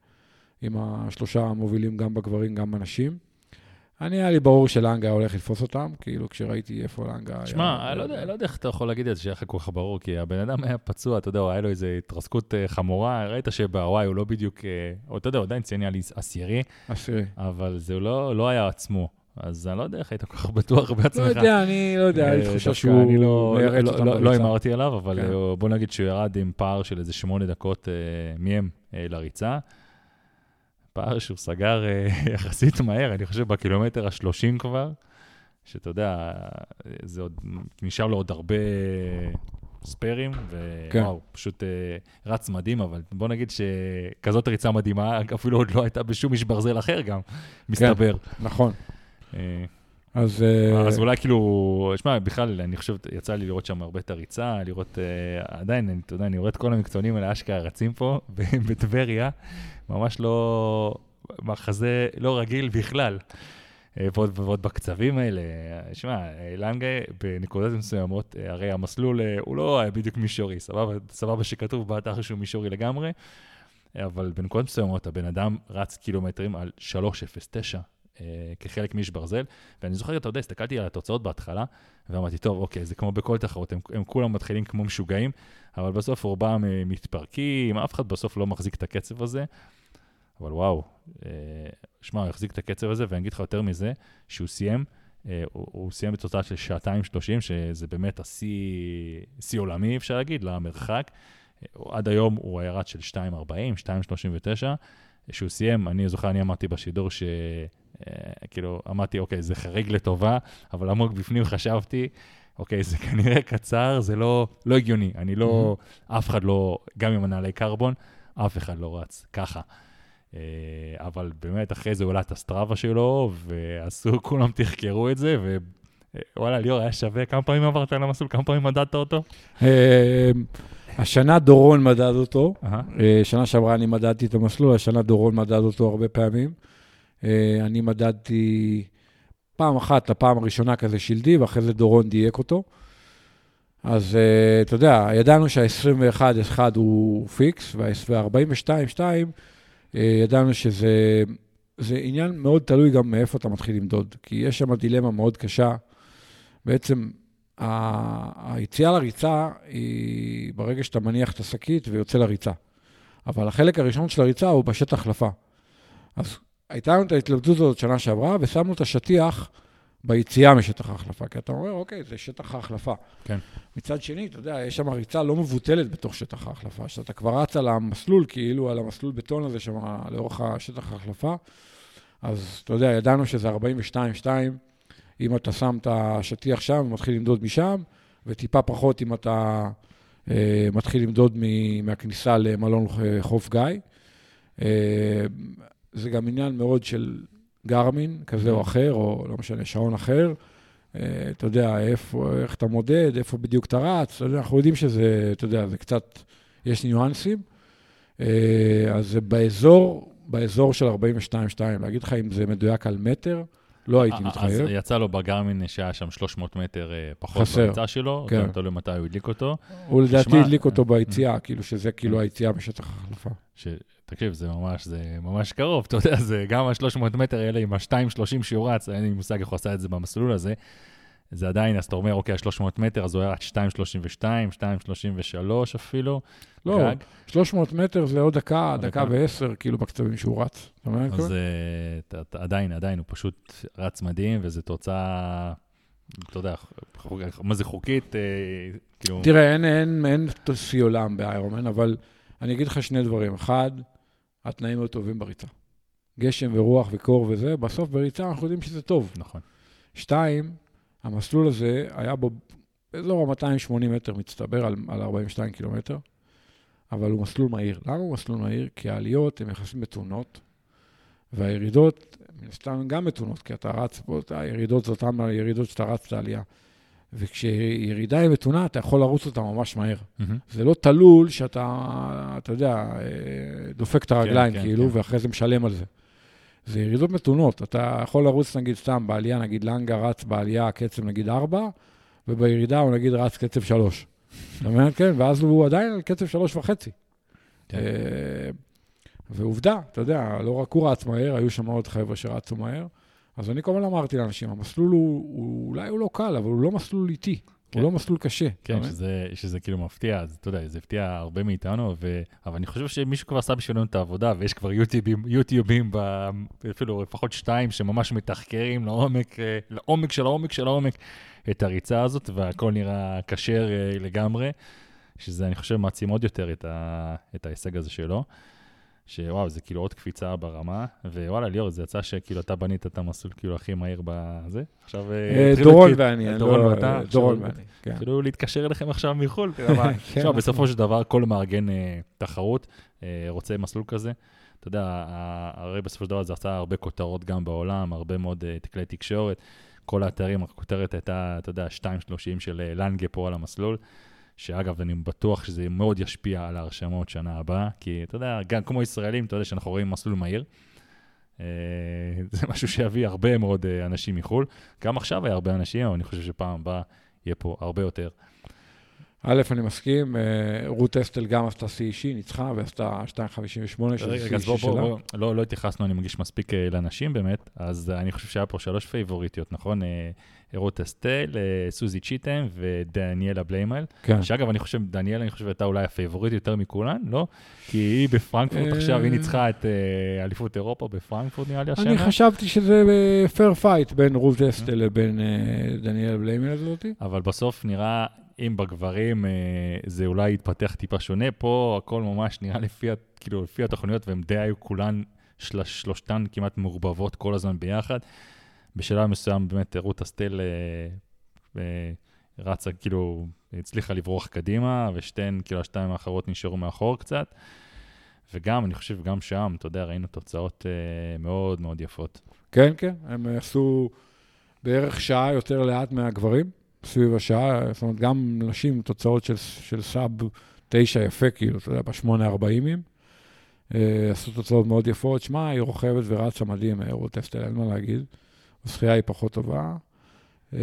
עם השלושה המובילים, גם בגברים, גם בנשים. אני, היה לי ברור שלנגה הולך לתפוס אותם, כאילו, כשראיתי איפה לנגה היה... שמע, לא יודע, לא יודע איך אתה יכול להגיד את זה שהיה לך כל כך ברור, כי הבן אדם היה פצוע, אתה יודע, היה לו איזו התרסקות אה, חמורה, ראית שבהוואי הוא לא בדיוק, אה, או אתה יודע, הוא עדיין ציין לי עשירי. אבל זה לא לא היה עצמו. אז אני לא יודע איך היית כל כך בטוח בעצמך. לא יודע, אני לא יודע, לי אה, דווקא שהוא אני לא- לא- לא- לא. הימרתי עליו, אבל כן. בוא נגיד שהוא ירד עם פער של איזה שמונה דקות מהם לריצה. פער שהוא סגר אה, יחסית מהר, אני חושב בקילומטר ה-30 כבר, שאתה יודע, זה עוד, נשאר לו עוד הרבה ספיירים, כן. ווואו, פשוט אה, רץ מדהים, אבל בוא נגיד שכזאת ריצה מדהימה, אפילו עוד לא הייתה בשום איש ברזל אחר גם, מסתבר. נכון. אה, אז... אז אולי כאילו, שמע, בכלל, אני חושב, יצא לי לראות שם הרבה את הריצה, לראות, uh, עדיין, אני- אתה יודע, אני רואה את כל המקצוענים האלה, אשכרה רצים פה, בטבריה, ממש לא, מחזה לא רגיל בכלל. אה, ועוד, ועוד בקצבים האלה, אה, שמע, אה, לנגה בנקודות מסוימות, הרי המסלול הוא לא בדיוק מישורי, סבבה, סבבה שכתוב באתר שהוא מישורי לגמרי, אבל בנקודות מסוימות הבן אדם רץ קילומטרים על 3.09 אה, כחלק מאיש ברזל, ואני זוכר, אתה יודע, הסתכלתי על התוצאות בהתחלה, ואמרתי, טוב, אוקיי, זה כמו בכל תחרות, הם, הם כולם מתחילים כמו משוגעים, אבל בסוף רובם מתפרקים, אף אחד בסוף לא מחזיק את הקצב הזה. אבל וואו, אה, שמע, הוא החזיק את הקצב הזה, ואני אגיד לך יותר מזה, שהוא סיים, אה, הוא, הוא סיים בתוצאה של שעתיים שלושים, שזה באמת השיא שיא עולמי, אפשר להגיד, למרחק. אה, עד היום הוא היה רץ של 2.40, 2.39. שהוא סיים, אני זוכר, אני אמרתי בשידור ש... כאילו, אמרתי, אוקיי, זה חריג לטובה, אבל עמוק בפנים חשבתי, אוקיי, זה כנראה קצר, זה לא, לא הגיוני. אני לא, אף אחד לא, גם עם הנעלי קרבון, אף אחד לא רץ ככה. אה, אבל באמת, אחרי זה העלה את ה Strava שלו, ועשו, כולם תחקרו את זה, ווואלה, ליאור, היה שווה, כמה פעמים עברת על המסלול? כמה פעמים מדדת אותו? אה, השנה דורון מדד אותו. אה, שנה שעברה אני מדדתי את המסלול, השנה דורון מדד אותו הרבה פעמים. אני מדדתי פעם אחת, לפעם הראשונה כזה שלדי, ואחרי זה דורון דייק אותו. אז אתה יודע, ידענו שה-21-1 הוא פיקס, וה-42-2, ידענו שזה זה עניין מאוד תלוי גם מאיפה אתה מתחיל למדוד, כי יש שם דילמה מאוד קשה. בעצם היציאה לריצה היא ברגע שאתה מניח את השקית ויוצא לריצה. אבל החלק הראשון של הריצה הוא בשטח החלפה. אז הייתה לנו את ההתלבטות הזאת שנה שעברה, ושמנו את השטיח ביציאה משטח ההחלפה. כי אתה אומר, אוקיי, זה שטח ההחלפה. כן. מצד שני, אתה יודע, יש שם ריצה לא מבוטלת בתוך שטח ההחלפה, שאתה כבר רץ על המסלול, כאילו על המסלול בטון הזה שם, לאורך השטח ההחלפה. אז אתה יודע, ידענו שזה 42-2, אם אתה שם את השטיח שם ומתחיל למדוד משם, וטיפה פחות אם אתה אה, מתחיל למדוד מ- מהכניסה למלון אה, חוף גיא. אה, זה גם עניין מאוד של גרמין, כזה או אחר, או לא משנה, שעון אחר. אה, אתה יודע, איפה, איך אתה מודד, איפה בדיוק אתה רץ, אנחנו יודעים שזה, אתה יודע, זה קצת, יש ניואנסים. אה, אז זה באזור, באזור של 42-2, להגיד לך אם זה מדויק על מטר, לא הייתי אז מתחייב. יצא לו בגרמין שהיה שם 300 מטר אה, פחות חסר. בריצה שלו, כן. כן. תלוי מתי הוא הדליק אותו. הוא לדעתי הדליק אותו אה, ביציאה, כאילו שזה כאילו אה. היציאה משטח ההחלפה. תקשיב, זה ממש, זה ממש קרוב, אתה יודע, זה גם ה-300 מטר האלה עם ה-2.30 שהוא רץ, אין לי מושג איך הוא עשה את זה במסלול הזה. זה עדיין, אז אתה אומר, אוקיי, ה-300 מטר, אז הוא היה רק 2.32, 2.33 אפילו. לא, גג. 300 מטר זה עוד דקה, עוד דקה. ועשר, כאילו בקצבים שהוא רץ. אתה מבין? אז אה, עדיין, עדיין, הוא פשוט רץ מדהים, וזו תוצאה, אתה יודע, מה זה חוקית, אה, כאילו... תראה, אין, אין, אין שיא עולם באיירומן, אבל אני אגיד לך שני דברים. אחד, התנאים היו טובים בריצה. גשם ורוח וקור וזה, בסוף בריצה אנחנו יודעים שזה טוב. נכון. שתיים, המסלול הזה היה בו באזור ה-280 מטר מצטבר על, על 42 קילומטר, אבל הוא מסלול מהיר. למה הוא מסלול מהיר? כי העליות הן יחסית מתונות, והירידות, מן הסתם, גם מתונות, כי אתה רץ פה, הירידות זה אותן הירידות שאתה רץ את העלייה. וכשירידה היא מתונה, אתה יכול לרוץ אותה ממש מהר. מהמם. זה לא תלול שאתה, אתה יודע, אה, דופק את הרגליים, כן, כאילו, כן. ואחרי זה משלם על זה. זה ירידות מתונות. אתה יכול לרוץ, נגיד, סתם בעלייה, נגיד לנגה רץ בעלייה קצב נגיד 4, ובירידה הוא נגיד רץ קצב 3. אתה מבין? כן, ואז הוא עדיין על קצב 3 וחצי. כן. אה, ועובדה, אתה יודע, לא רק הוא רץ מהר, היו שם עוד חבר'ה שרצו מהר, אז אני כל הזמן אמרתי לאנשים, המסלול הוא, הוא, אולי הוא לא קל, אבל הוא לא מסלול איטי. כן. הוא לא מסלול קשה. כן? שזה, שזה כאילו מפתיע, אז אתה יודע, זה הפתיע הרבה מאיתנו, ו... אבל אני חושב שמישהו כבר עשה בשבילנו את העבודה, ויש כבר יוטיובים, יוטיובים, ב... אפילו לפחות שתיים, שממש מתחקרים לעומק, אה, לעומק של העומק של העומק את הריצה הזאת, והכל נראה כשר אה, לגמרי, שזה, אני חושב, מעצים עוד יותר את, ה... את ההישג הזה שלו. שוואו, זה כאילו עוד קפיצה ברמה, ווואלה, ליאור, זה יצא שכאילו אתה בנית את המסלול כאילו הכי מהיר בזה. עכשיו... אה, אה, דורון כאילו- ואני, אני דורון לא- ואתה, אה, דורון ואני, כן. אפילו להתקשר אליכם עכשיו מחו"ל, תראה. כן, עכשיו, בסופו של דבר, כל מארגן אה, תחרות אה, רוצה מסלול כזה. אתה יודע, הרי בסופו של דבר זה עשה הרבה כותרות גם בעולם, הרבה מאוד אה, כלי תקשורת. כל האתרים, הכותרת הייתה, אתה יודע, 2.30 של אה, לנגה פה על המסלול. שאגב, אני בטוח שזה מאוד ישפיע על ההרשמות שנה הבאה, כי אתה יודע, גם כמו ישראלים, אתה יודע שאנחנו רואים מסלול מהיר. אה, זה משהו שיביא הרבה מאוד אה, אנשים מחו"ל. גם עכשיו היה הרבה אנשים, אבל אני חושב שפעם הבאה יהיה פה הרבה יותר. א', אני מסכים, אה, רות אסטל גם עשתה שיא אישי, ניצחה ועשתה 2.58, שזה שיא אישי שלה. לא, לא התייחסנו, אני מרגיש מספיק לנשים באמת, אז אני חושב שהיה פה שלוש פייבוריטיות, נכון? רות אסטל, אה, סוזי צ'יטם ודניאלה בליימל. כן. שאגב, אני חושב, דניאלה, אני חושב, הייתה אולי הפייבוריטית יותר מכולן, לא? כי היא בפרנקפורט אה, עכשיו, היא ניצחה את אה, אליפות אירופה בפרנקפורט, נראה לי, השנה. אני חשבתי שזה fair fight בין רות אסטל לבין אה, דניאל בליימל הזאת. אבל בסוף נראה, אם בגברים זה אולי יתפתח טיפה שונה, פה הכל ממש נראה לפי, כאילו, לפי התוכניות, והן די היו כולן, של, שלושתן כמעט מעורבבות כל הזמן ביחד. בשלב מסוים באמת רות אסטל אה, אה, רצה, כאילו, הצליחה לברוח קדימה, ושתיהן, כאילו, השתיים האחרות נשארו מאחור קצת. וגם, אני חושב, גם שם, אתה יודע, ראינו תוצאות אה, מאוד מאוד יפות. כן, כן, הם עשו בערך שעה יותר לאט מהגברים, סביב השעה, זאת אומרת, גם נשים תוצאות של, של סאב תשע יפה, כאילו, אתה יודע, בשמונה ארבעימים. אה, עשו תוצאות מאוד יפות. שמע, היא רוכבת ורצה מדהים, רות אסטל, אין מה להגיד. השחייה היא פחות טובה. אה,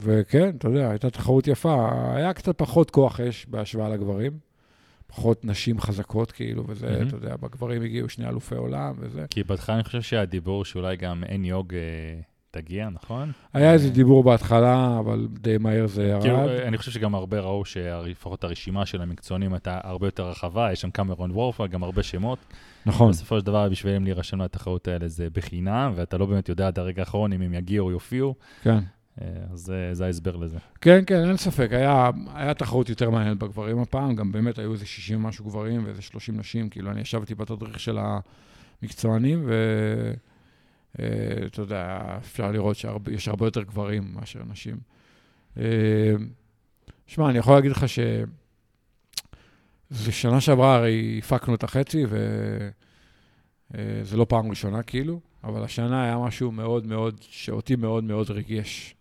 וכן, אתה יודע, הייתה תחרות יפה. היה קצת פחות כוח אש בהשוואה לגברים. פחות נשים חזקות, כאילו, וזה, מהמם. אתה יודע, בגברים הגיעו שני אלופי עולם וזה. כי בהתחלה אני חושב שהדיבור שאולי גם אין יוג אה, תגיע, נכון? היה איזה דיבור בהתחלה, אבל די מהר זה ירד. כאילו, אה, אני חושב שגם הרבה ראו שלפחות הרשימה של המקצוענים הייתה הרבה יותר רחבה, יש שם קמרון וורפה, גם הרבה שמות. נכון. בסופו של דבר, בשבילם להירשם לתחרות האלה זה בחינם, ואתה לא באמת יודע עד הרגע האחרון אם הם יגיעו או יופיעו, כן. אה, אז זה- זה ההסבר לזה. כן, כן, אין ספק. היה, היה תחרות יותר מעניינת בגברים הפעם, גם באמת היו איזה 60 ומשהו גברים ואיזה 30 נשים. כאילו, אני ישבתי בתדריך של המקצוענים, ואתה יודע, אפשר לראות שיש הרבה יותר גברים מאשר נשים. אה, שמע, אני יכול להגיד לך ש... זה שנה שעברה, הרי הפקנו את החצי, וזה לא פעם ראשונה כאילו, אבל השנה היה משהו מאוד מאוד, שאותי מאוד מאוד ריגש.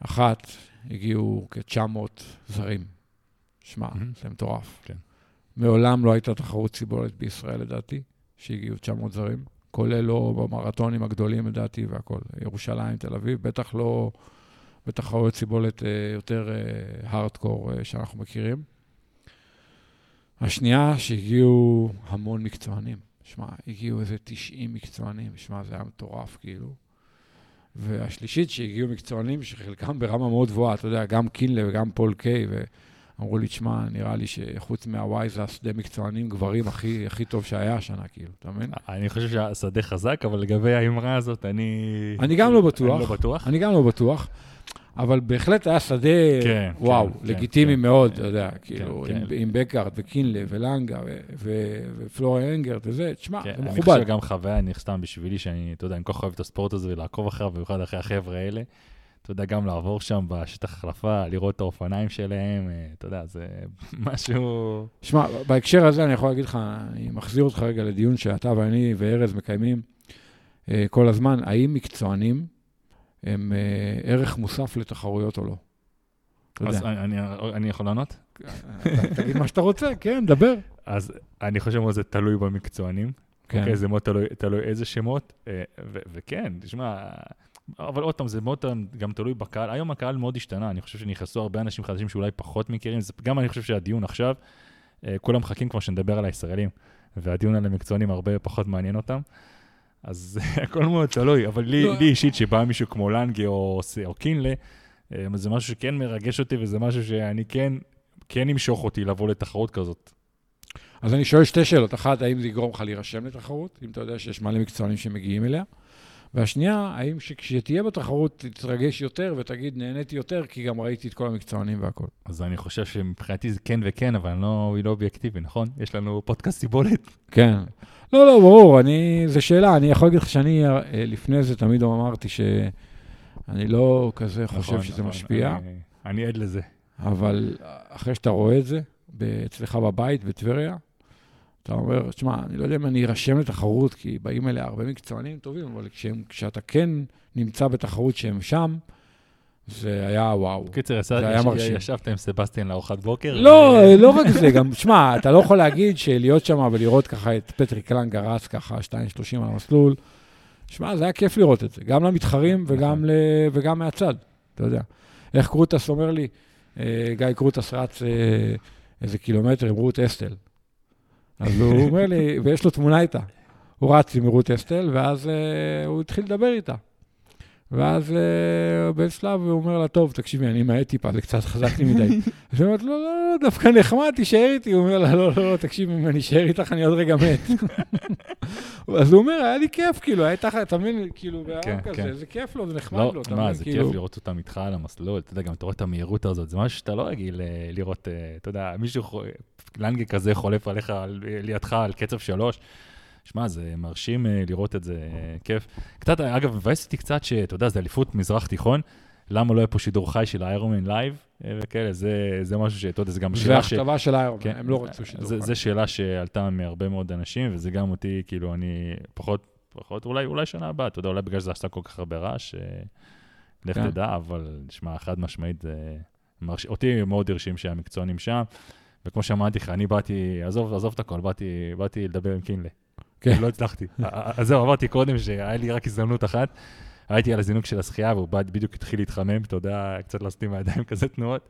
אחת, הגיעו כ-900 זרים. שמע, מהמם. זה מטורף. כן. מעולם לא הייתה תחרות סיבולת בישראל, לדעתי, שהגיעו 900 זרים, כולל לא במרתונים הגדולים, לדעתי, והכול. ירושלים, תל אביב, בטח לא בתחרויות סיבולת אה, יותר הארדקור אה, שאנחנו מכירים. השנייה, שהגיעו המון מקצוענים. שמע, הגיעו איזה 90 מקצוענים, שמע, זה היה מטורף, כאילו. והשלישית, שהגיעו מקצוענים שחלקם ברמה מאוד גבוהה, אתה יודע, גם קינלה וגם פול קיי, ואמרו לי, תשמע, נראה לי שחוץ מהוואי זה השדה מקצוענים גברים הכי, הכי טוב שהיה השנה, כאילו, אתה מבין? אני חושב שהשדה חזק, אבל לגבי האמרה הזאת, אני... אני גם לא בטוח. אני לא בטוח. אני גם לא בטוח, אבל בהחלט היה שדה, כן, וואו, כן, לגיטימי כן, מאוד, כן, אתה יודע, כן, כאילו, כן. עם- עם בקארט וקינלה ולנגה ו- ו- ופלוריה אנגרט וזה, תשמע, כן, זה אני מכובד. חושב גם חוויה, אני סתם בשבילי, שאני, אתה יודע, אני כל כך אוהב את הספורט הזה ולעקוב אחריו, במיוחד אחרי החבר'ה האלה. אתה יודע, גם לעבור שם בשטח החלפה, לראות את האופניים שלהם, אה, אתה יודע, זה משהו... שמע, בהקשר הזה אני יכול להגיד לך, אני מחזיר אותך רגע לדיון שאתה ואני וארז מקיימים אה, כל הזמן, האם מקצוענים הם אה, ערך מוסף לתחרויות או לא? אז אני, אני יכול לענות? תגיד מה שאתה רוצה, כן, דבר. אז אני חושב שזה תלוי במקצוענים. כן. אוקיי, זה מאוד תלוי, תלוי איזה שמות, וכן, תשמע, אבל עוד פעם, זה מאוד גם תלוי בקהל. היום הקהל מאוד השתנה, אני חושב שנכנסו הרבה אנשים חדשים שאולי פחות מכירים, זה, גם אני חושב שהדיון עכשיו, אה, כולם מחכים כבר שנדבר על הישראלים, והדיון על המקצוענים הרבה פחות מעניין אותם. אז הכל מאוד תלוי, אבל לי, לא. לי אישית, שבא מישהו כמו לנגה או, או קינלה, אה, זה משהו שכן מרגש אותי, וזה משהו שאני כן, כן ימשוך אותי לבוא לתחרות כזאת. אז אני שואל שתי שאלות. אחת, האם זה יגרום לך להירשם לתחרות, אם אתה יודע שיש מלא מקצוענים שמגיעים אליה? והשנייה, האם כשתהיה בתחרות תתרגש יותר ותגיד, נהניתי יותר, כי גם ראיתי את כל המקצוענים והכול. אז אני חושב שמבחינתי זה כן וכן, אבל לא, לא אובייקטיבי, נכון? יש לנו פודקאסט סיבולת. כן. לא, לא, ברור, אני, זו שאלה, אני יכול להגיד לך שאני אה, לפני זה תמיד אמרתי שאני לא כזה חושב נכון, שזה נכון, משפיע, אני, אני עד לזה. אבל אחרי שאתה רואה את זה, אצלך בבית, בטבריה, אתה אומר, תשמע, אני לא יודע אם אני ארשם לתחרות, כי באים אליה הרבה מקצוענים טובים, אבל כשהם, כשאתה כן נמצא בתחרות שהם שם, זה היה וואו. בקיצר. ישבת עם סבסטיאן לארוחת בוקר? לא, לא רק זה, גם, שמע, אתה לא יכול להגיד שלהיות שם ולראות ככה את פטריק לנגה רץ ככה 2.30 על המסלול, שמע, זה היה כיף לראות את זה, גם למתחרים וגם, ל... וגם מהצד, אתה יודע. איך קרוטס אומר לי, אה, גיא קרוטס רץ אה, איזה קילומטר עם רות אסטל. אז הוא אומר לי, ויש לו תמונה איתה. הוא רץ עם רות אסטל, ואז uh, הוא התחיל לדבר איתה. ואז uh, באיזה שלב הוא אומר לה, טוב, תקשיבי, אני ממעט טיפה, זה קצת חזק לי מדי. אז היא אומרת, לא, לא, לא, דווקא נחמד, תישאר איתי. הוא אומר לה, לא, לא, לא, תקשיבי, אם אני אשאר איתך, אני עוד רגע מת. אז הוא אומר, היה לי כיף, כאילו, היה תחת, אתה מבין, כאילו, כן, כזה, כן. זה כיף לו, זה נחמד לא, לו, אתה מה, מבין, זה כאילו... כיף לראות אותם איתך על המסלול, אתה יודע, גם אתה רואה את המהירות הזאת, זה משהו שאתה לא רגיל אה, לראות, אה, אתה יודע, מישהו, לנגה כזה חולף עליך, על- לידך על קצב שלוש. שמע, זה מרשים אה, לראות את זה, אה, כיף. קצת, אגב, מבאס אותי קצת שאתה יודע, זה אליפות מזרח תיכון, למה לא היה פה שידור חי של ה Ironman Live אה, וכאלה, זה, זה משהו שאתה יודע, זה גם זה שאלה ש... הכתבה של איירון, כן, הם לא רצו שידור. זה, חי. זה שאלה שעלתה מהרבה מאוד אנשים, וזה גם אותי, כאילו, אני פחות, פחות, אולי, אולי שנה הבאה, אתה יודע, אולי בגלל שזה עשה כל כך הרבה רעש, לך כן. תדע, אבל, שמע, חד משמעית, זה מרש... אותי מאוד הרשים שהמקצוענים שם, וכמו שאמרתי לך, אני באתי, עזוב, עזוב את הכל, באתי, באתי לדבר עם קינלי. כן. לא הצלחתי. אז זהו, אמרתי קודם שהיה לי רק הזדמנות אחת. הייתי על הזינוק של השחייה, והוא בדיוק התחיל להתחמם, אתה יודע, קצת לעשות עם הידיים כזה תנועות.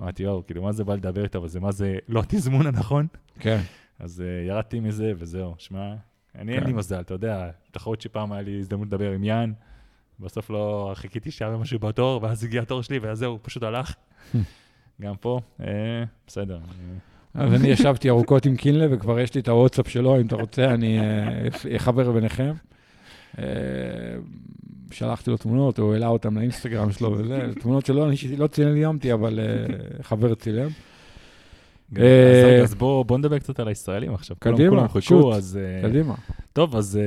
אמרתי, יואו, כאילו, מה זה בא לדבר איתו, אבל זה מה זה לא התזמון הנכון. כן. אז uh, ירדתי מזה, וזהו, שמע, אני אין כן. לי מזל, אתה יודע, תחרות שפעם היה לי הזדמנות לדבר עם יאן, בסוף לא חיכיתי שהיה משהו בתור, ואז הגיע התור שלי, ואז זהו, פשוט הלך. גם פה, אה, בסדר. אה, אז אני ישבתי ארוכות עם קינלה, וכבר יש לי את הוואטסאפ שלו, אם אתה רוצה, אני אה, אחבר ביניכם. אה, שלחתי לו תמונות, הוא העלה אותן לאינסטגרם שלו וזה, תמונות שלא, אני לא צילמתי, אבל אה, חבר צילם. אה, אז בואו בוא נדבר קצת על הישראלים עכשיו. קדימה, שוט. אה, קדימה. טוב, אז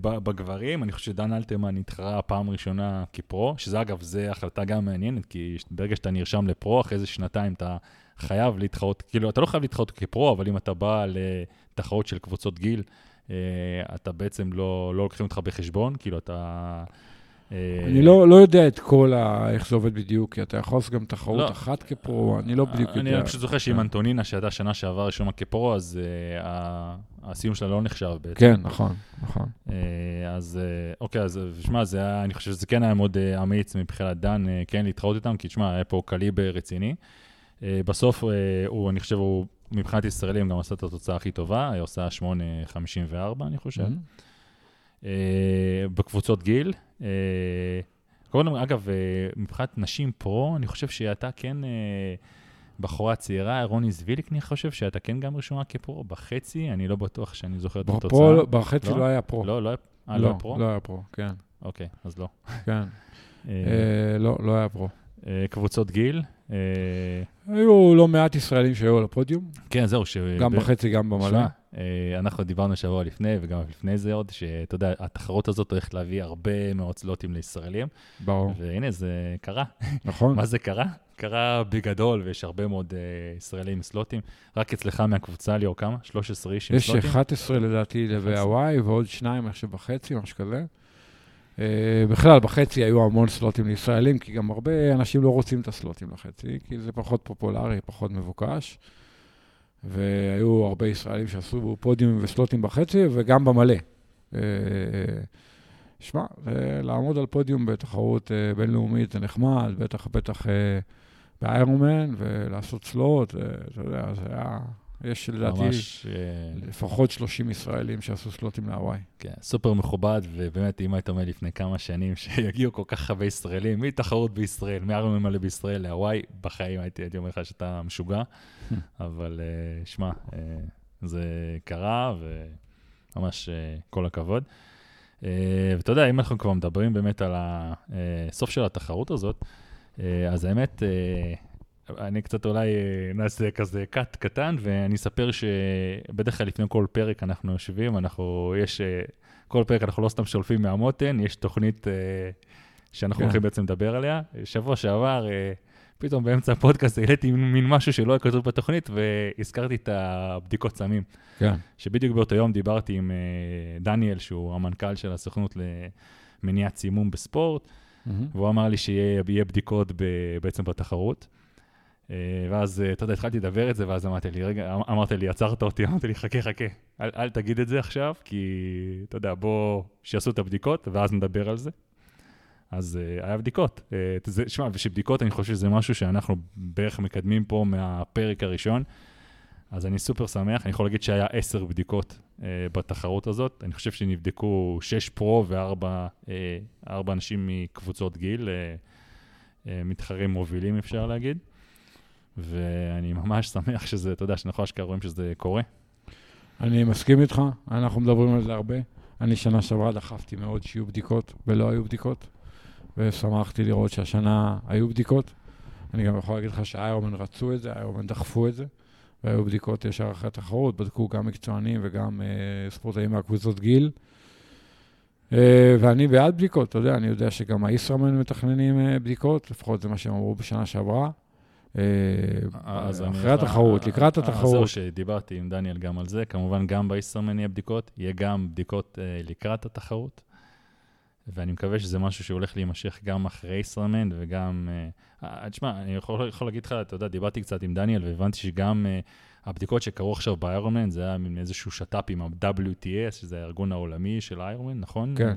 בגברים, אני חושב שדן אלתרמן התחרה פעם ראשונה כפרו, שזה אגב, זו החלטה גם מעניינת, כי ברגע שאתה נרשם לפרו, אחרי איזה שנתיים אתה חייב להתחרות, כאילו, אתה לא חייב להתחרות כפרו, אבל אם אתה בא לתחרות של קבוצות גיל, uh, אתה בעצם לא, לא לוקחים אותך בחשבון, כאילו, אתה... אה, אני לא לא יודע את כל ה... איך זה עובד בדיוק, כי אתה יכול לעשות גם תחרות לא. אחת כפרו, אני לא בדיוק יודע. אני פשוט זוכר שעם כן. אנטונינה, שהייתה שנה שעברה ראשונה כפרו, אז uh, הסיום שלה לא נחשב בעצם. כן, נכון, נכון. אה, אז אה, אוקיי, אז אה, שמע, זה היה, אני חושב שזה כן היה מאוד אה, אמיץ מבחינת דן, אה, כן להתחרות איתם, כי תשמע, היה פה קליבר רציני. אה, בסוף, אה, הוא, אני חושב, הוא מבחינת ישראלים גם עשה את התוצאה הכי טובה, היא עושה 8.54, אני חושב. Mhm. אה, בקבוצות גיל. אה, קודם, אגב, אה, מבחינת נשים פרו, אני חושב שהייתה כן אה, בחורה צעירה, רוני זביליק, אני חושב שהייתה כן גם רשומה כפרו, בחצי, אני לא בטוח שאני זוכר את התוצאה. בפרו, בחצי לא? לא היה פרו. לא, לא היה, אה, לא היה פרו? לא היה פרו, כן, אוקיי, אז לא. כן. אה, אה, לא, לא היה פרו. אה, קבוצות גיל. אה, היו לא מעט ישראלים שהיו על הפודיום, כן, זהו, ש... גם ב- בחצי, גם במלא. שמע, אה, אנחנו דיברנו שבוע לפני, וגם לפני זה עוד, שאתה יודע, התחרות הזאת הולכת להביא הרבה מאוד סלוטים לישראלים, ברור, והנה, זה קרה. נכון. מה זה קרה? קרה בגדול, ויש הרבה מאוד אה, ישראלים עם סלוטים. רק אצלך מהקבוצה, ליאור, כמה? 13 איש עם יש סלוטים? 11 לדעתי בהוואי, ועוד שניים, אני חושב, בחצי, משהו כזה. אה, בכלל, בחצי היו המון סלוטים לישראלים, כי גם הרבה אנשים לא רוצים את הסלוטים לחצי, כי זה פחות פופולרי, פחות מבוקש. והיו הרבה ישראלים שעשו פודיומים וסלוטים בחצי, וגם במלא. אה, שמע, אה, לעמוד על פודיום בתחרות בינלאומית זה נחמד, בטח, בטח באיירומן, ולעשות סלוט, אתה יודע, זה היה, יש לדעתי ממש, אה, לפחות 30 ישראלים שעשו סלוטים להוואי. כן, סופר מכובד, ובאמת, אם היית אומר לפני כמה שנים שיגיעו כל כך הרבה ישראלים, מתחרות בישראל, מארמן מלא בישראל להוואי, בחיים הייתי, הייתי אומר לך שאתה משוגע, אבל אה, שמע, אה, זה קרה, וממש כל הכבוד. ואתה יודע, אם אנחנו כבר מדברים באמת על הסוף של התחרות הזאת, אז האמת, אני קצת אולי אה, נעשה כזה קאט קטן, ואני אספר שבדרך כלל לפני כל פרק אנחנו יושבים, אנחנו, יש, אה, כל פרק אנחנו לא סתם שולפים מהמותן, יש תוכנית אה, שאנחנו כן. הולכים בעצם לדבר עליה. שבוע שעבר, פתאום באמצע הפודקאסט העליתי מין משהו שלא היה כתוב בתוכנית, והזכרתי את הבדיקות סמים. כן. שבדיוק באותו יום דיברתי עם דניאל, שהוא המנכ"ל של הסוכנות למניעת סימום בספורט, מהמם. והוא אמר לי שיהיה יהיה בדיקות בעצם בתחרות. אה, ואז, אה, אתה יודע, התחלתי לדבר את זה, ואז אמרתי לי, רגע, אמ- אמרת לי, עצרת אותי, אמרתי לי, חכה, חכה, אל, אל תגיד את זה עכשיו, כי, אתה יודע, בוא, שיעשו את הבדיקות, ואז נדבר על זה. אז uh, היה בדיקות. Uh, שמע, ושבדיקות, אני חושב שזה משהו שאנחנו בערך מקדמים פה מהפרק הראשון. אז אני סופר שמח, אני יכול להגיד שהיה עשר בדיקות uh, בתחרות הזאת. אני חושב שנבדקו שש פרו וארבע uh, אנשים מקבוצות גיל, uh, uh, מתחרים מובילים, אפשר להגיד. ואני ממש שמח שזה, אתה יודע, שאנחנו אשכרה רואים שזה קורה. אני מסכים איתך, אנחנו מדברים על זה הרבה. אני שנה שעברה דחפתי מאוד שיהיו בדיקות, ולא היו בדיקות, ושמחתי לראות שהשנה היו בדיקות. אני גם יכול להגיד לך שאיירומן רצו את זה, איירומן דחפו את זה, והיו בדיקות ישר אחרי התחרות, בדקו גם מקצוענים וגם אה, ספורטאים מהקבוצות גיל. אה, ואני בעד בדיקות, אתה יודע, אני יודע שגם הישראמן מתכננים אה, בדיקות, לפחות זה מה שהם אמרו בשנה שעברה. אה, אחרי התחרות, לקראת אה, התחרות. זהו, שדיברתי עם דניאל גם על זה. כמובן, גם באיסרמן יהיה בדיקות, יהיה גם בדיקות אה, לקראת התחרות. ואני מקווה שזה משהו שהולך להימשך גם אחרי איסרמן וגם... אה, אה, תשמע, אני יכול, יכול להגיד לך, אתה יודע, דיברתי קצת עם דניאל והבנתי שגם אה, הבדיקות שקרו עכשיו באיירומן, זה היה מין איזשהו שת"פ עם ה-WTS, שזה הארגון העולמי של איירומן, נכון? כן.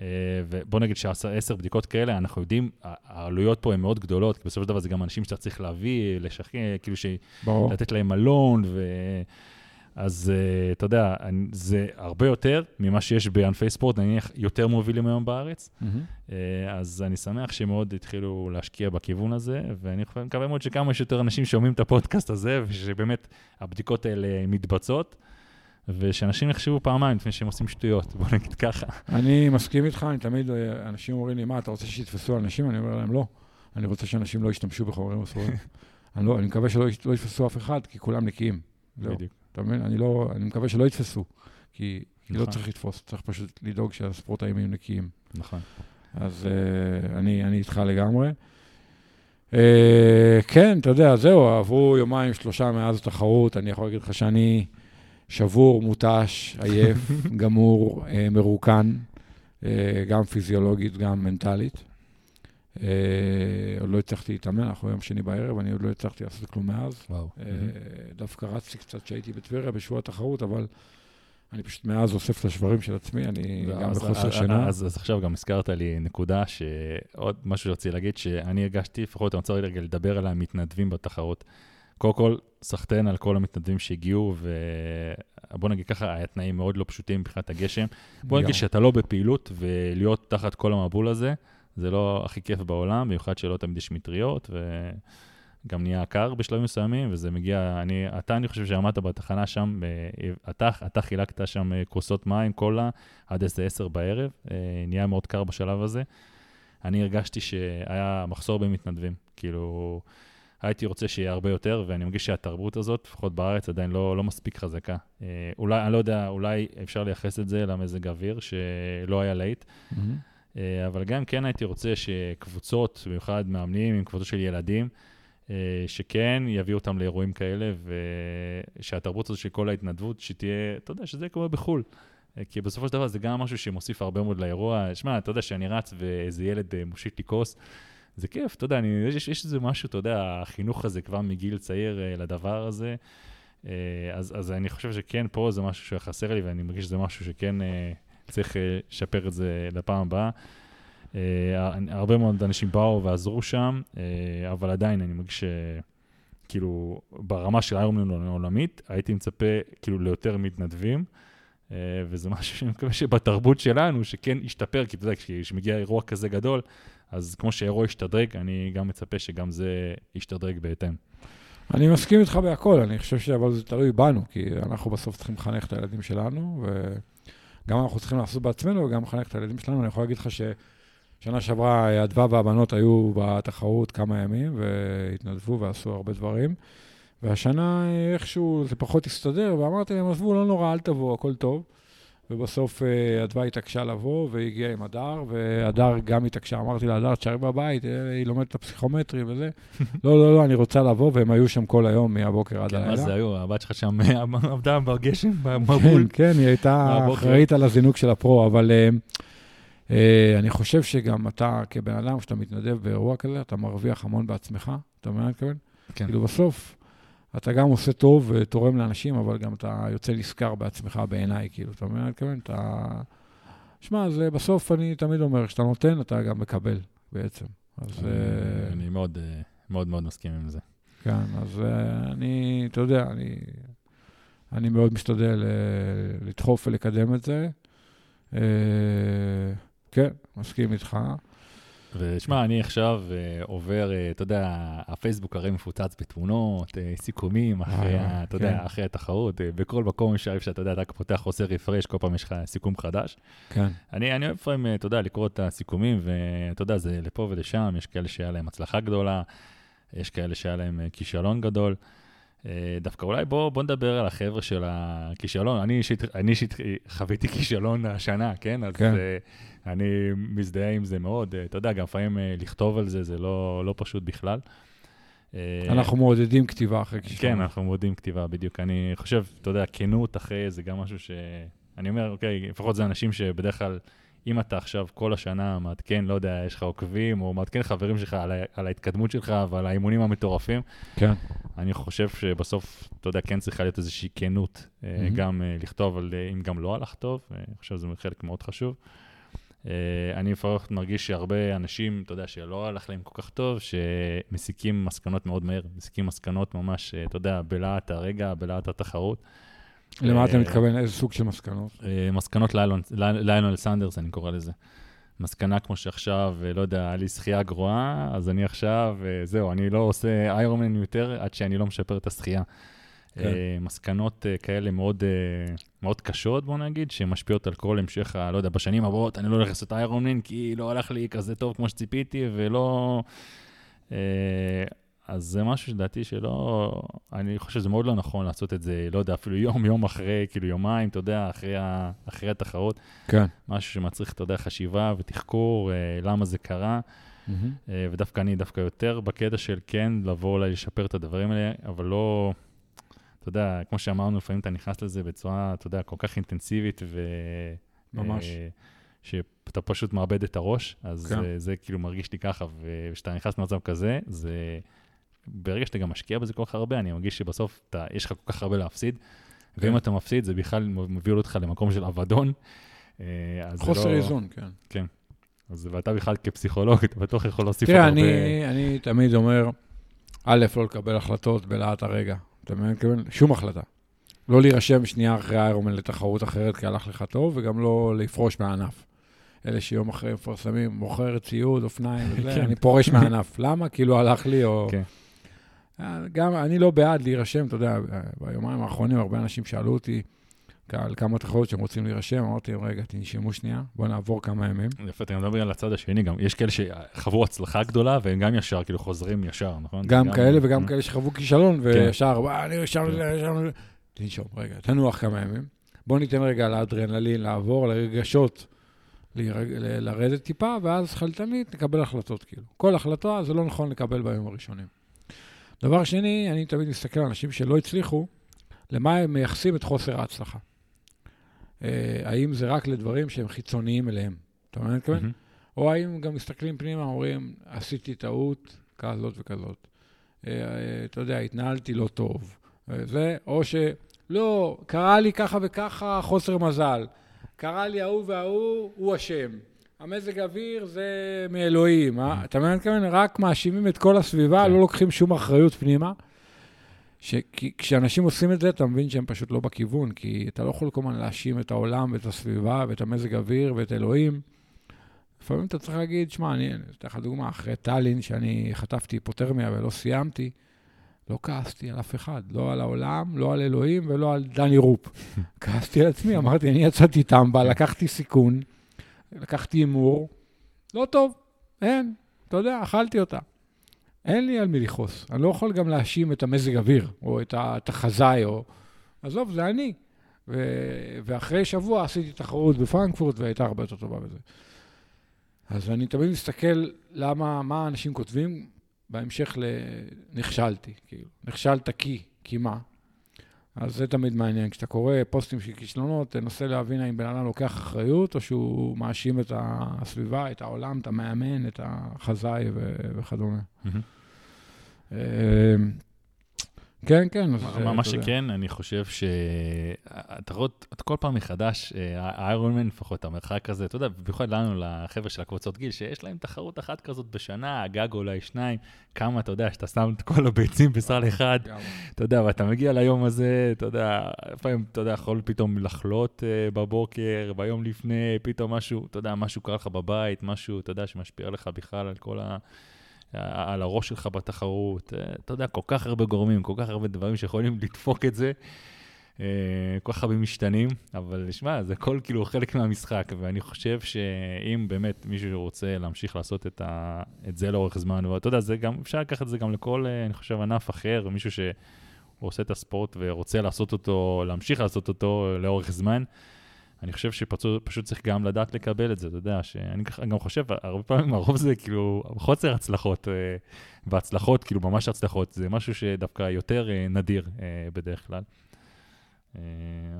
אה, ובוא נגיד שעשר בדיקות כאלה, אנחנו יודעים, העלויות פה הן מאוד גדולות, כי בסופו של דבר זה גם אנשים שאתה צריך להביא, לשכן, כאילו ש... ברור. לתת להם מלון, ו... אז uh, אתה יודע, זה הרבה יותר ממה שיש בענפי ספורט, נניח יותר מובילים היום בארץ. Uh, אז אני שמח שמאוד התחילו להשקיע בכיוון הזה, ואני מקווה מאוד שכמה שיותר אנשים שומעים את הפודקאסט הזה, ושבאמת הבדיקות האלה מתבצעות, ושאנשים יחשבו פעמיים לפני שהם עושים שטויות, בוא נגיד ככה. אני מסכים איתך, אני תמיד, אה, אנשים אומרים לי, מה, אתה רוצה שיתפסו אנשים? אני אומר להם, לא. אני רוצה שאנשים לא ישתמשו בחומרים אסורים. אני לא, אני מקווה שלא יש- לא יתפסו אף אחד, כי כולם נקיים. זהו. בדיוק. אתה מבין? אני לא, אני מקווה שלא יתפסו, כי כי לא נכון. צריך לתפוס, צריך פשוט לדאוג שהספורטאים יהיו נקיים. נכון. אז uh, אני, אני איתך לגמרי. Uh, כן, אתה יודע, זהו, עברו יומיים, שלושה מאז התחרות, אני יכול להגיד לך שאני שבור, מותש, עייף, גמור, uh, מרוקן, uh, גם פיזיולוגית, גם מנטלית. Uh, עוד לא הצלחתי להתאמן, אנחנו יום שני בערב, אני עוד לא הצלחתי לעשות כלום מאז. אה, דווקא רצתי קצת כשהייתי בטבריה בשבוע התחרות, אבל אני פשוט מאז אוסף את השברים של עצמי, אני גם בחוסר שינה. אז עכשיו גם הזכרת לי נקודה שעוד משהו שרציתי להגיד, שאני הרגשתי, לפחות אני רוצה רגע לדבר על המתנדבים בתחרות. קודם כל, סחטיין על כל המתנדבים שהגיעו, ובוא נגיד ככה, היה תנאים מאוד לא פשוטים מבחינת הגשם. בוא נגיד. שאתה לא בפעילות, ולהיות תחת כל המבול הזה, זה לא הכי כיף בעולם, במיוחד שלא תמיד יש מטריות, וגם נהיה קר בשלבים מסוימים, וזה מגיע, אני, אתה, אני חושב שעמדת בתחנה שם, אה, אתה, אתה חילקת שם אה, כוסות מים, קולה, עד איזה עשר בערב, אה, נהיה מאוד קר בשלב הזה. אני הרגשתי שהיה מחסור במתנדבים, כאילו, הייתי רוצה שיהיה הרבה יותר, ואני מרגיש שהתרבות הזאת, לפחות בארץ, עדיין לא, לא מספיק חזקה. אה, אולי, אני לא יודע, אולי אפשר לייחס את זה למזג אוויר, שלא היה להיט, מהמם. אה, אבל גם כן הייתי רוצה שקבוצות, במיוחד מאמנים עם קבוצות של ילדים, אה, שכן יביאו אותם לאירועים כאלה, ושהתרבות הזאת של כל ההתנדבות, שתהיה, אתה יודע, שזה קורה בחו"ל. כי בסופו של דבר זה גם משהו שמוסיף הרבה מאוד לאירוע. שמע, אתה יודע שאני רץ ואיזה ילד מושיט לי כוס, זה כיף, אתה יודע, אני, יש, יש איזה משהו, אתה יודע, החינוך הזה כבר מגיל צעיר אה, לדבר הזה. אה, אז, אז אני חושב שכן, פה זה משהו שחסר לי, ואני מרגיש שזה משהו שכן אה, צריך לשפר את זה לפעם הבאה. אה, הרבה מאוד אנשים באו ועזרו שם, אה, אבל עדיין אני מרגיש כאילו, ברמה של איירון העולמית, הייתי מצפה כאילו ליותר מתנדבים, אה, וזה משהו שאני מקווה שבתרבות שלנו, שכן ישתפר, כי אתה יודע, כשמגיע אירוע כזה גדול, אז כמו שאירוע ישתדרג, אני גם מצפה שגם זה ישתדרג בהתאם. אני מסכים איתך בהכל, אני חושב שאבל זה תלוי בנו, כי אנחנו בסוף צריכים לחנך את הילדים שלנו, וגם אנחנו צריכים לעשות בעצמנו וגם לחנך את הילדים שלנו. אני יכול להגיד לך ששנה שעברה אדווה והבנות היו בתחרות כמה ימים, והתנדבו ועשו הרבה דברים. והשנה איכשהו זה פחות הסתדר, ואמרתי להם, עזבו, לא נורא, אל תבואו, הכל טוב. ובסוף אה, אדווה התעקשה לבוא, והגיעה עם הדר, והדר גם התעקשה, אמרתי לה, הדר, תשארי בבית, אה, היא לומדת את הפסיכומטרי וזה. לא, לא, לא, אני רוצה לבוא, והם היו שם כל היום, מהבוקר עד כן, הלילה. מה זה היו? הבת שלך שם עבדה בגשם, במבול. כן, כן, היא הייתה. אחראית על הזינוק של הפרו, אבל אה, אה, אני חושב שגם אתה, כבן אדם, כשאתה מתנדב באירוע כזה, אתה מרוויח המון בעצמך, אתה מבין מה אני מתכוון? כן. כאילו בסוף, אתה גם עושה טוב ותורם לאנשים, אבל גם אתה יוצא נשכר בעצמך בעיניי, כאילו, אתה מבין מה אני מתכוון? אתה... שמע, זה בסוף, אני תמיד אומר, כשאתה נותן, אתה גם מקבל, בעצם. אז... אה, אני מאוד אה, מאוד מאוד מסכים עם זה. כן, אז אה, אני, אתה יודע, אני, אני מאוד משתדל אה, לדחוף ולקדם את זה. אה, כן, מסכים איתך. ושמע, אני עכשיו אה, עובר, אה, אתה יודע, הפייסבוק הרי מפוצץ בתמונות, אה, סיכומים, אחרי, אתה יודע, כן. אחרי התחרות, בכל מקום אפשר, שאתה יודע, אתה פותח, עושה רפרש, כל פעם יש לך סיכום חדש. כן, אני, אני אוהב לפעמים, אתה יודע, לקרוא את הסיכומים, ואתה יודע, זה לפה ולשם, יש כאלה שהיה להם הצלחה גדולה, יש כאלה שהיה להם כישלון גדול. אה, דווקא אולי בוא, בוא נדבר על החבר'ה של הכישלון. אני אישית, אני אישית חוויתי כישלון השנה, כן? אז כן. אה, אני מזדהה עם זה מאוד. אה, אתה יודע, גם לפעמים לכתוב על זה, זה לא, לא פשוט בכלל. אנחנו מעודדים כתיבה אחרי כישלון. כן, אנחנו מודים כתיבה, בדיוק. אני חושב, אתה יודע, כנות אחרי זה גם משהו ש... אני אומר, אוקיי, לפחות זה אנשים שבדרך כלל, אם אתה עכשיו כל השנה מעדכן, לא יודע, יש לך עוקבים, או מעדכן חברים שלך על, ה- על ההתקדמות שלך ועל האימונים המטורפים, כן, אני חושב שבסוף, אתה יודע, כן צריכה להיות איזושהי כנות, מהמם. גם אה, לכתוב על אה, אם גם לא הלך טוב, אני חושב שזה חלק מאוד חשוב. אני לפחות מרגיש שהרבה אנשים, אתה יודע, שלא הלך להם כל כך טוב, שמסיקים מסקנות מאוד מהר, מסיקים מסקנות ממש, אתה יודע, בלהט הרגע, בלהט התחרות. למה אתה אה, מתכוון? איזה סוג של מסקנות? אה, מסקנות ליונל סנדרס, אני קורא לזה. מסקנה כמו שעכשיו, אה, לא יודע, היה לי שחייה גרועה, אז אני עכשיו, זהו, אני לא עושה איירומן יותר עד שאני לא משפר את השחייה. כן. מסקנות כאלה מאוד, מאוד קשות, בוא נגיד, שמשפיעות על כל המשך, ה- לא יודע, בשנים הבאות, אני לא הולך לעשות איירומן, כי לא הלך לי כזה טוב כמו שציפיתי, ולא... אה, אז זה משהו שדעתי שלא, אני חושב שזה מאוד לא נכון לעשות את זה, לא יודע, אפילו יום, יום אחרי, כאילו יומיים, אתה יודע, אחרי, ה, אחרי התחרות, כן. משהו שמצריך, אתה יודע, חשיבה ותחקור, אה, למה זה קרה. אה, ודווקא אני דווקא יותר בקטע של כן, לבוא אולי לשפר את הדברים האלה, אבל לא, אתה יודע, כמו שאמרנו, לפעמים אתה נכנס לזה בצורה, אתה יודע, כל כך אינטנסיבית, ו... ממש. אה, שאתה פשוט מאבד את הראש, אז כן. זה, זה כאילו מרגיש לי ככה, וכשאתה נכנס למצב כזה, זה... ברגע שאתה גם משקיע בזה כל כך הרבה, אני מרגיש שבסוף אתה, יש לך כל כך הרבה להפסיד, ואם כן. אתה מפסיד, זה בכלל מביא אותך למקום של אבדון. אה, חוסר לא- איזון, כן. אז ואתה בכלל כפסיכולוג, אתה בטוח יכול להוסיף תראה, הרבה... אני, אני תמיד אומר, א', לא לקבל החלטות בלהט הרגע. אתה מבין? שום החלטה. לא להירשם שנייה אחרי איירומן לתחרות אחרת כי הלך לך טוב, וגם לא לפרוש מהענף. אלה שיום אחרי מפרסמים, מוכר ציוד, אופניים וזה, כן. אני פורש מהענף. למה? כי לא הלך לי, או... גם אני לא בעד להירשם, אתה יודע, ביומיים האחרונים הרבה אנשים שאלו אותי על כמה תחרות שהם רוצים להירשם, אמרתי להם, רגע, תנשמו שנייה, בואו נעבור כמה ימים. יפה, אתה מדבר על הצד השני גם. יש כאלה שחוו הצלחה גדולה, והם גם ישר, כאילו, חוזרים ישר, נכון? גם כאלה וגם אה, כאלה שחוו כישלון, כן. וישר, "וואי, אני ישר, כן. ישר, תנשום, רגע, תנוח כמה ימים. בוא ניתן רגע לאדרנלין לעבור, לרגשות, לרדת טיפה, ואז חלטנית נקבל החלטות, כאילו. כל החלטה זה לא נכון לקבל בימים הראשונים. דבר שני, אני תמיד מסתכל על אנשים שלא הצליחו, למה הם מייחסים את חוסר ההצלחה. אה, האם זה רק לדברים שהם חיצוניים אליהם? אתה מבין מה אני מתכוון? או האם גם מסתכלים פנימה, אומרים, עשיתי טעות כזאת וכזאת. אה, אה, אתה יודע, התנהלתי לא טוב. אה, זה, או שלא, קרה לי ככה וככה, חוסר מזל. קרה לי ההוא וההוא, הוא אשם. המזג האוויר זה מאלוהים. אה? אתה מבין מה אני מתכוון? רק מאשימים את כל הסביבה, כן. לא לוקחים שום אחריות פנימה. שכשאנשים עושים את זה, אתה מבין שהם פשוט לא בכיוון, כי אתה לא יכול כל הזמן להאשים את העולם ואת הסביבה ואת המזג האוויר ואת אלוהים. לפעמים אתה צריך להגיד, שמע, אני אתן לך דוגמה, אחרי טאלין, שאני חטפתי היפותרמיה ולא סיימתי, לא כעסתי על אף אחד, לא על העולם, לא על אלוהים ולא על דני רופ. כעסתי על עצמי, אמרתי, אני יצאתי טמבה, לקחתי סיכון, לקחתי הימור, לא טוב, אין, אתה יודע, אכלתי אותה. אין לי על מי לכעוס. אני לא יכול גם להאשים את המזג אוויר, או את החזאי, או... עזוב, זה אני. ו... ואחרי שבוע עשיתי תחרות בפרנקפורט, והייתה הרבה יותר טובה בזה. אז אני תמיד מסתכל למה, מה אנשים כותבים בהמשך לנכשלתי, כאילו. נכשלת כי, כי מה? אז זה תמיד מעניין. כשאתה קורא פוסטים של כישלונות, תנסה להבין האם בן אדם לוקח אחריות, או שהוא מאשים את הסביבה, את העולם, את המאמן, את החזאי וכדומה. Mm-hmm. כן, כן. מה, מה שכן, אני חושב שהתחרות, כל פעם מחדש, האיירון מן לפחות, המרחק הזה, אתה יודע, במיוחד לנו, לחבר'ה של הקבוצות גיל, שיש להם תחרות אחת כזאת בשנה, הגג אולי שניים, כמה, אתה יודע, שאתה שם את כל הביצים בסל אחד, אתה יודע, ואתה מגיע ליום הזה, אתה יודע, לפעמים, אתה יודע, יכול פתאום לחלות בבוקר, ביום לפני, פתאום משהו, אתה יודע, משהו קרה לך בבית, משהו, אתה יודע, שמשפיע עליך בכלל על כל ה... על הראש שלך בתחרות. אה, אתה יודע, כל כך הרבה גורמים, כל כך הרבה דברים שיכולים לדפוק את זה. אה, כל כך הרבה משתנים, אבל שמע, זה הכל כאילו חלק מהמשחק, ואני חושב שאם באמת מישהו רוצה להמשיך לעשות את, ה, את זה לאורך זמן, ואתה יודע, זה גם, אפשר לקחת את זה גם לכל, אה, אני חושב, ענף אחר, מישהו שעושה את הספורט ורוצה לעשות אותו, להמשיך לעשות אותו לאורך זמן. אני חושב שפשוט צריך גם לדעת לקבל את זה, אתה יודע, שאני גם חושב, הרבה פעמים הרוב זה כאילו חוסר הצלחות, אה, והצלחות, כאילו ממש הצלחות, זה משהו שדווקא יותר אה, נדיר אה, בדרך כלל.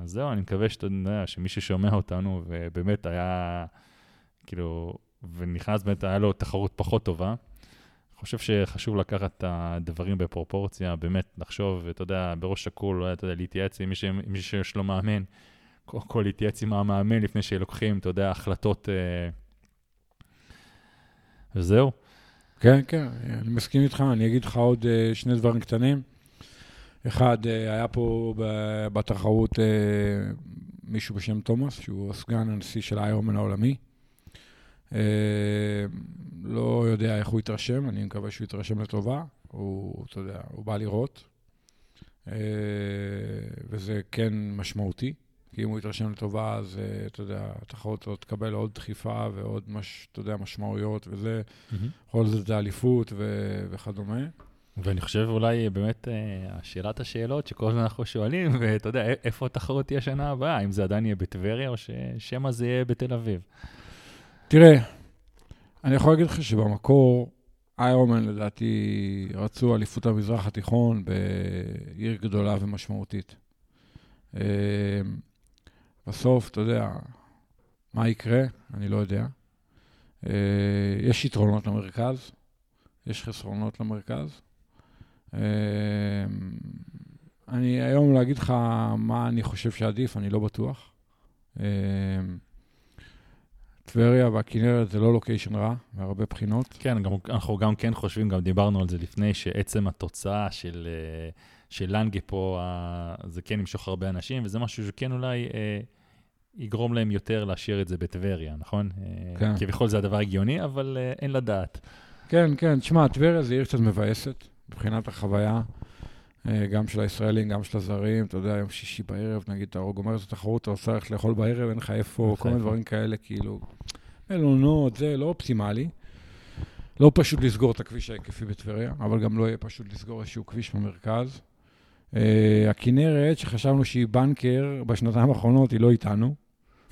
אז זהו, אני מקווה שאתה יודע, שמי ששומע אותנו, ובאמת היה, כאילו, ונכנס, באמת היה לו תחרות פחות טובה. אני חושב שחשוב לקחת את הדברים בפרופורציה, באמת לחשוב, אתה יודע, בראש שקול, אתה יודע, להתייעץ עם מי שיש לו מאמן. קודם כל להתייעץ עם המאמן לפני שלוקחים, אתה יודע, החלטות... אה, וזהו. כן, כן, אני מסכים איתך, אני אגיד לך עוד אה, שני דברים קטנים. אחד, אה, היה פה בתחרות מישהו בשם תומאס, שהוא הסגן הנשיא של האיירומן העולמי. לא יודע איך הוא יתרשם, אני מקווה שהוא יתרשם לטובה. הוא, אתה יודע, הוא בא לראות, וזה כן משמעותי. כי אם הוא יתרשם לטובה, אז uh, אתה יודע, התחרות הזאת תקבל עוד דחיפה ועוד, מש, אתה יודע, משמעויות וזה, בכל זאת זה אליפות ו- וכדומה. ואני חושב אולי באמת uh, שאלת השאלות שכל הזמן אנחנו שואלים, ואתה יודע, איפה התחרות תהיה שנה הבאה? האם זה עדיין יהיה בטבריה או ששמא זה יהיה בתל אביב? תראה, אני יכול להגיד לך שבמקור, איירומן לדעתי רצו אליפות המזרח התיכון בעיר גדולה ומשמעותית. בסוף, אתה יודע, מה יקרה? אני לא יודע. אה, יש יתרונות למרכז, יש חסרונות למרכז. אה, אני היום להגיד לך מה אני חושב שעדיף, אני לא בטוח. אה, טבריה והכנרת זה לא לוקיישן רע, מהרבה בחינות. כן, גם, אנחנו גם כן חושבים, גם דיברנו על זה לפני, שעצם התוצאה של, של לנגה פה, זה כן ימשוך הרבה אנשים, וזה משהו שכן אולי יגרום להם יותר להשאיר את זה בטבריה, נכון? כן. אה, כביכול זה הדבר הגיוני, אבל אה, אין לדעת. כן, כן. תשמע, טבריה זה עיר קצת מבאסת מבחינת החוויה, אה, גם של הישראלים, גם של הזרים. אתה יודע, יום שישי בערב, נגיד, אתה גומר את התחרות, אתה רוצה ללכת לאכול בערב, אין לך איפה, כל מיני דברים כאלה, כאילו, מלונות, זה לא אופטימלי. לא פשוט לסגור את הכביש ההיקפי בטבריה, אבל גם לא יהיה פשוט לסגור איזשהו כביש במרכז. Uh, הכנרת, שחשבנו שהיא בנקר, בשנתיים האחרונות היא לא איתנו.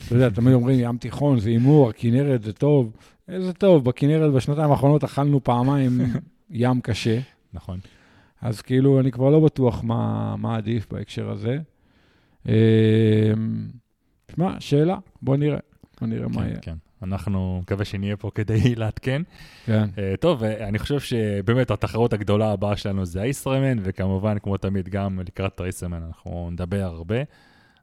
אתה יודע, תמיד אומרים, ים תיכון זה הימור, הכנרת זה טוב. איזה טוב, בכנרת בשנתיים האחרונות אכלנו פעמיים ים קשה. נכון. אז כאילו, אני כבר לא בטוח מה, מה עדיף בהקשר הזה. אמ, שמע, שאלה, בוא נראה. בוא נראה כן, מה יהיה. כן. אנחנו מקווה שנהיה פה כדי לעדכן. כן. Uh, טוב, אני חושב שבאמת התחרות הגדולה הבאה שלנו זה האיסטרמן, וכמובן, כמו תמיד, גם לקראת האיסטרמן אנחנו נדבר הרבה.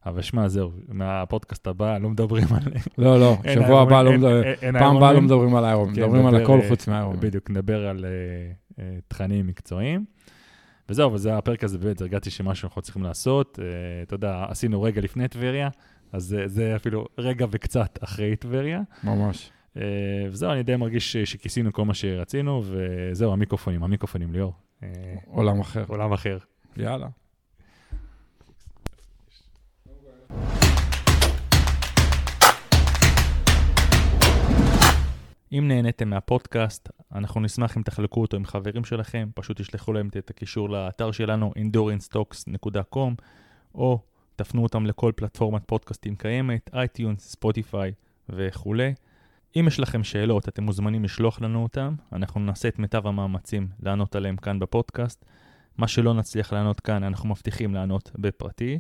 אבל שמע, זהו, מהפודקאסט הבא לא מדברים על... לא, לא, שבוע הבא לא מדברים, פעם הבאה לא מדברים על האיירון, כן, מדברים על הכל חוץ מהאיירון. בדיוק, נדבר על אה, אה, תכנים מקצועיים. וזהו, וזה הפרק הזה, באמת, הרגעתי שמשהו אנחנו צריכים לעשות. אה, אתה יודע, עשינו רגע לפני טבריה, אז זה, זה אפילו רגע וקצת אחרי טבריה. ממש. אה, וזהו, אני די מרגיש שכיסינו כל מה שרצינו, וזהו, המיקרופונים, המיקרופונים, ליאור. אה, עולם אחר. עולם אחר. יאללה. אם נהניתם מהפודקאסט, אנחנו נשמח אם תחלקו אותו עם חברים שלכם, פשוט תשלחו להם את הקישור לאתר שלנו, endurance-talks.com, או תפנו אותם לכל פלטפורמת פודקאסטים קיימת, iTunes, Spotify וכולי. אם יש לכם שאלות, אתם מוזמנים לשלוח לנו אותם, אנחנו נעשה את מיטב המאמצים לענות עליהם כאן בפודקאסט. מה שלא נצליח לענות כאן, אנחנו מבטיחים לענות בפרטי.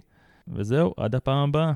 וזהו, עד הפעם הבאה.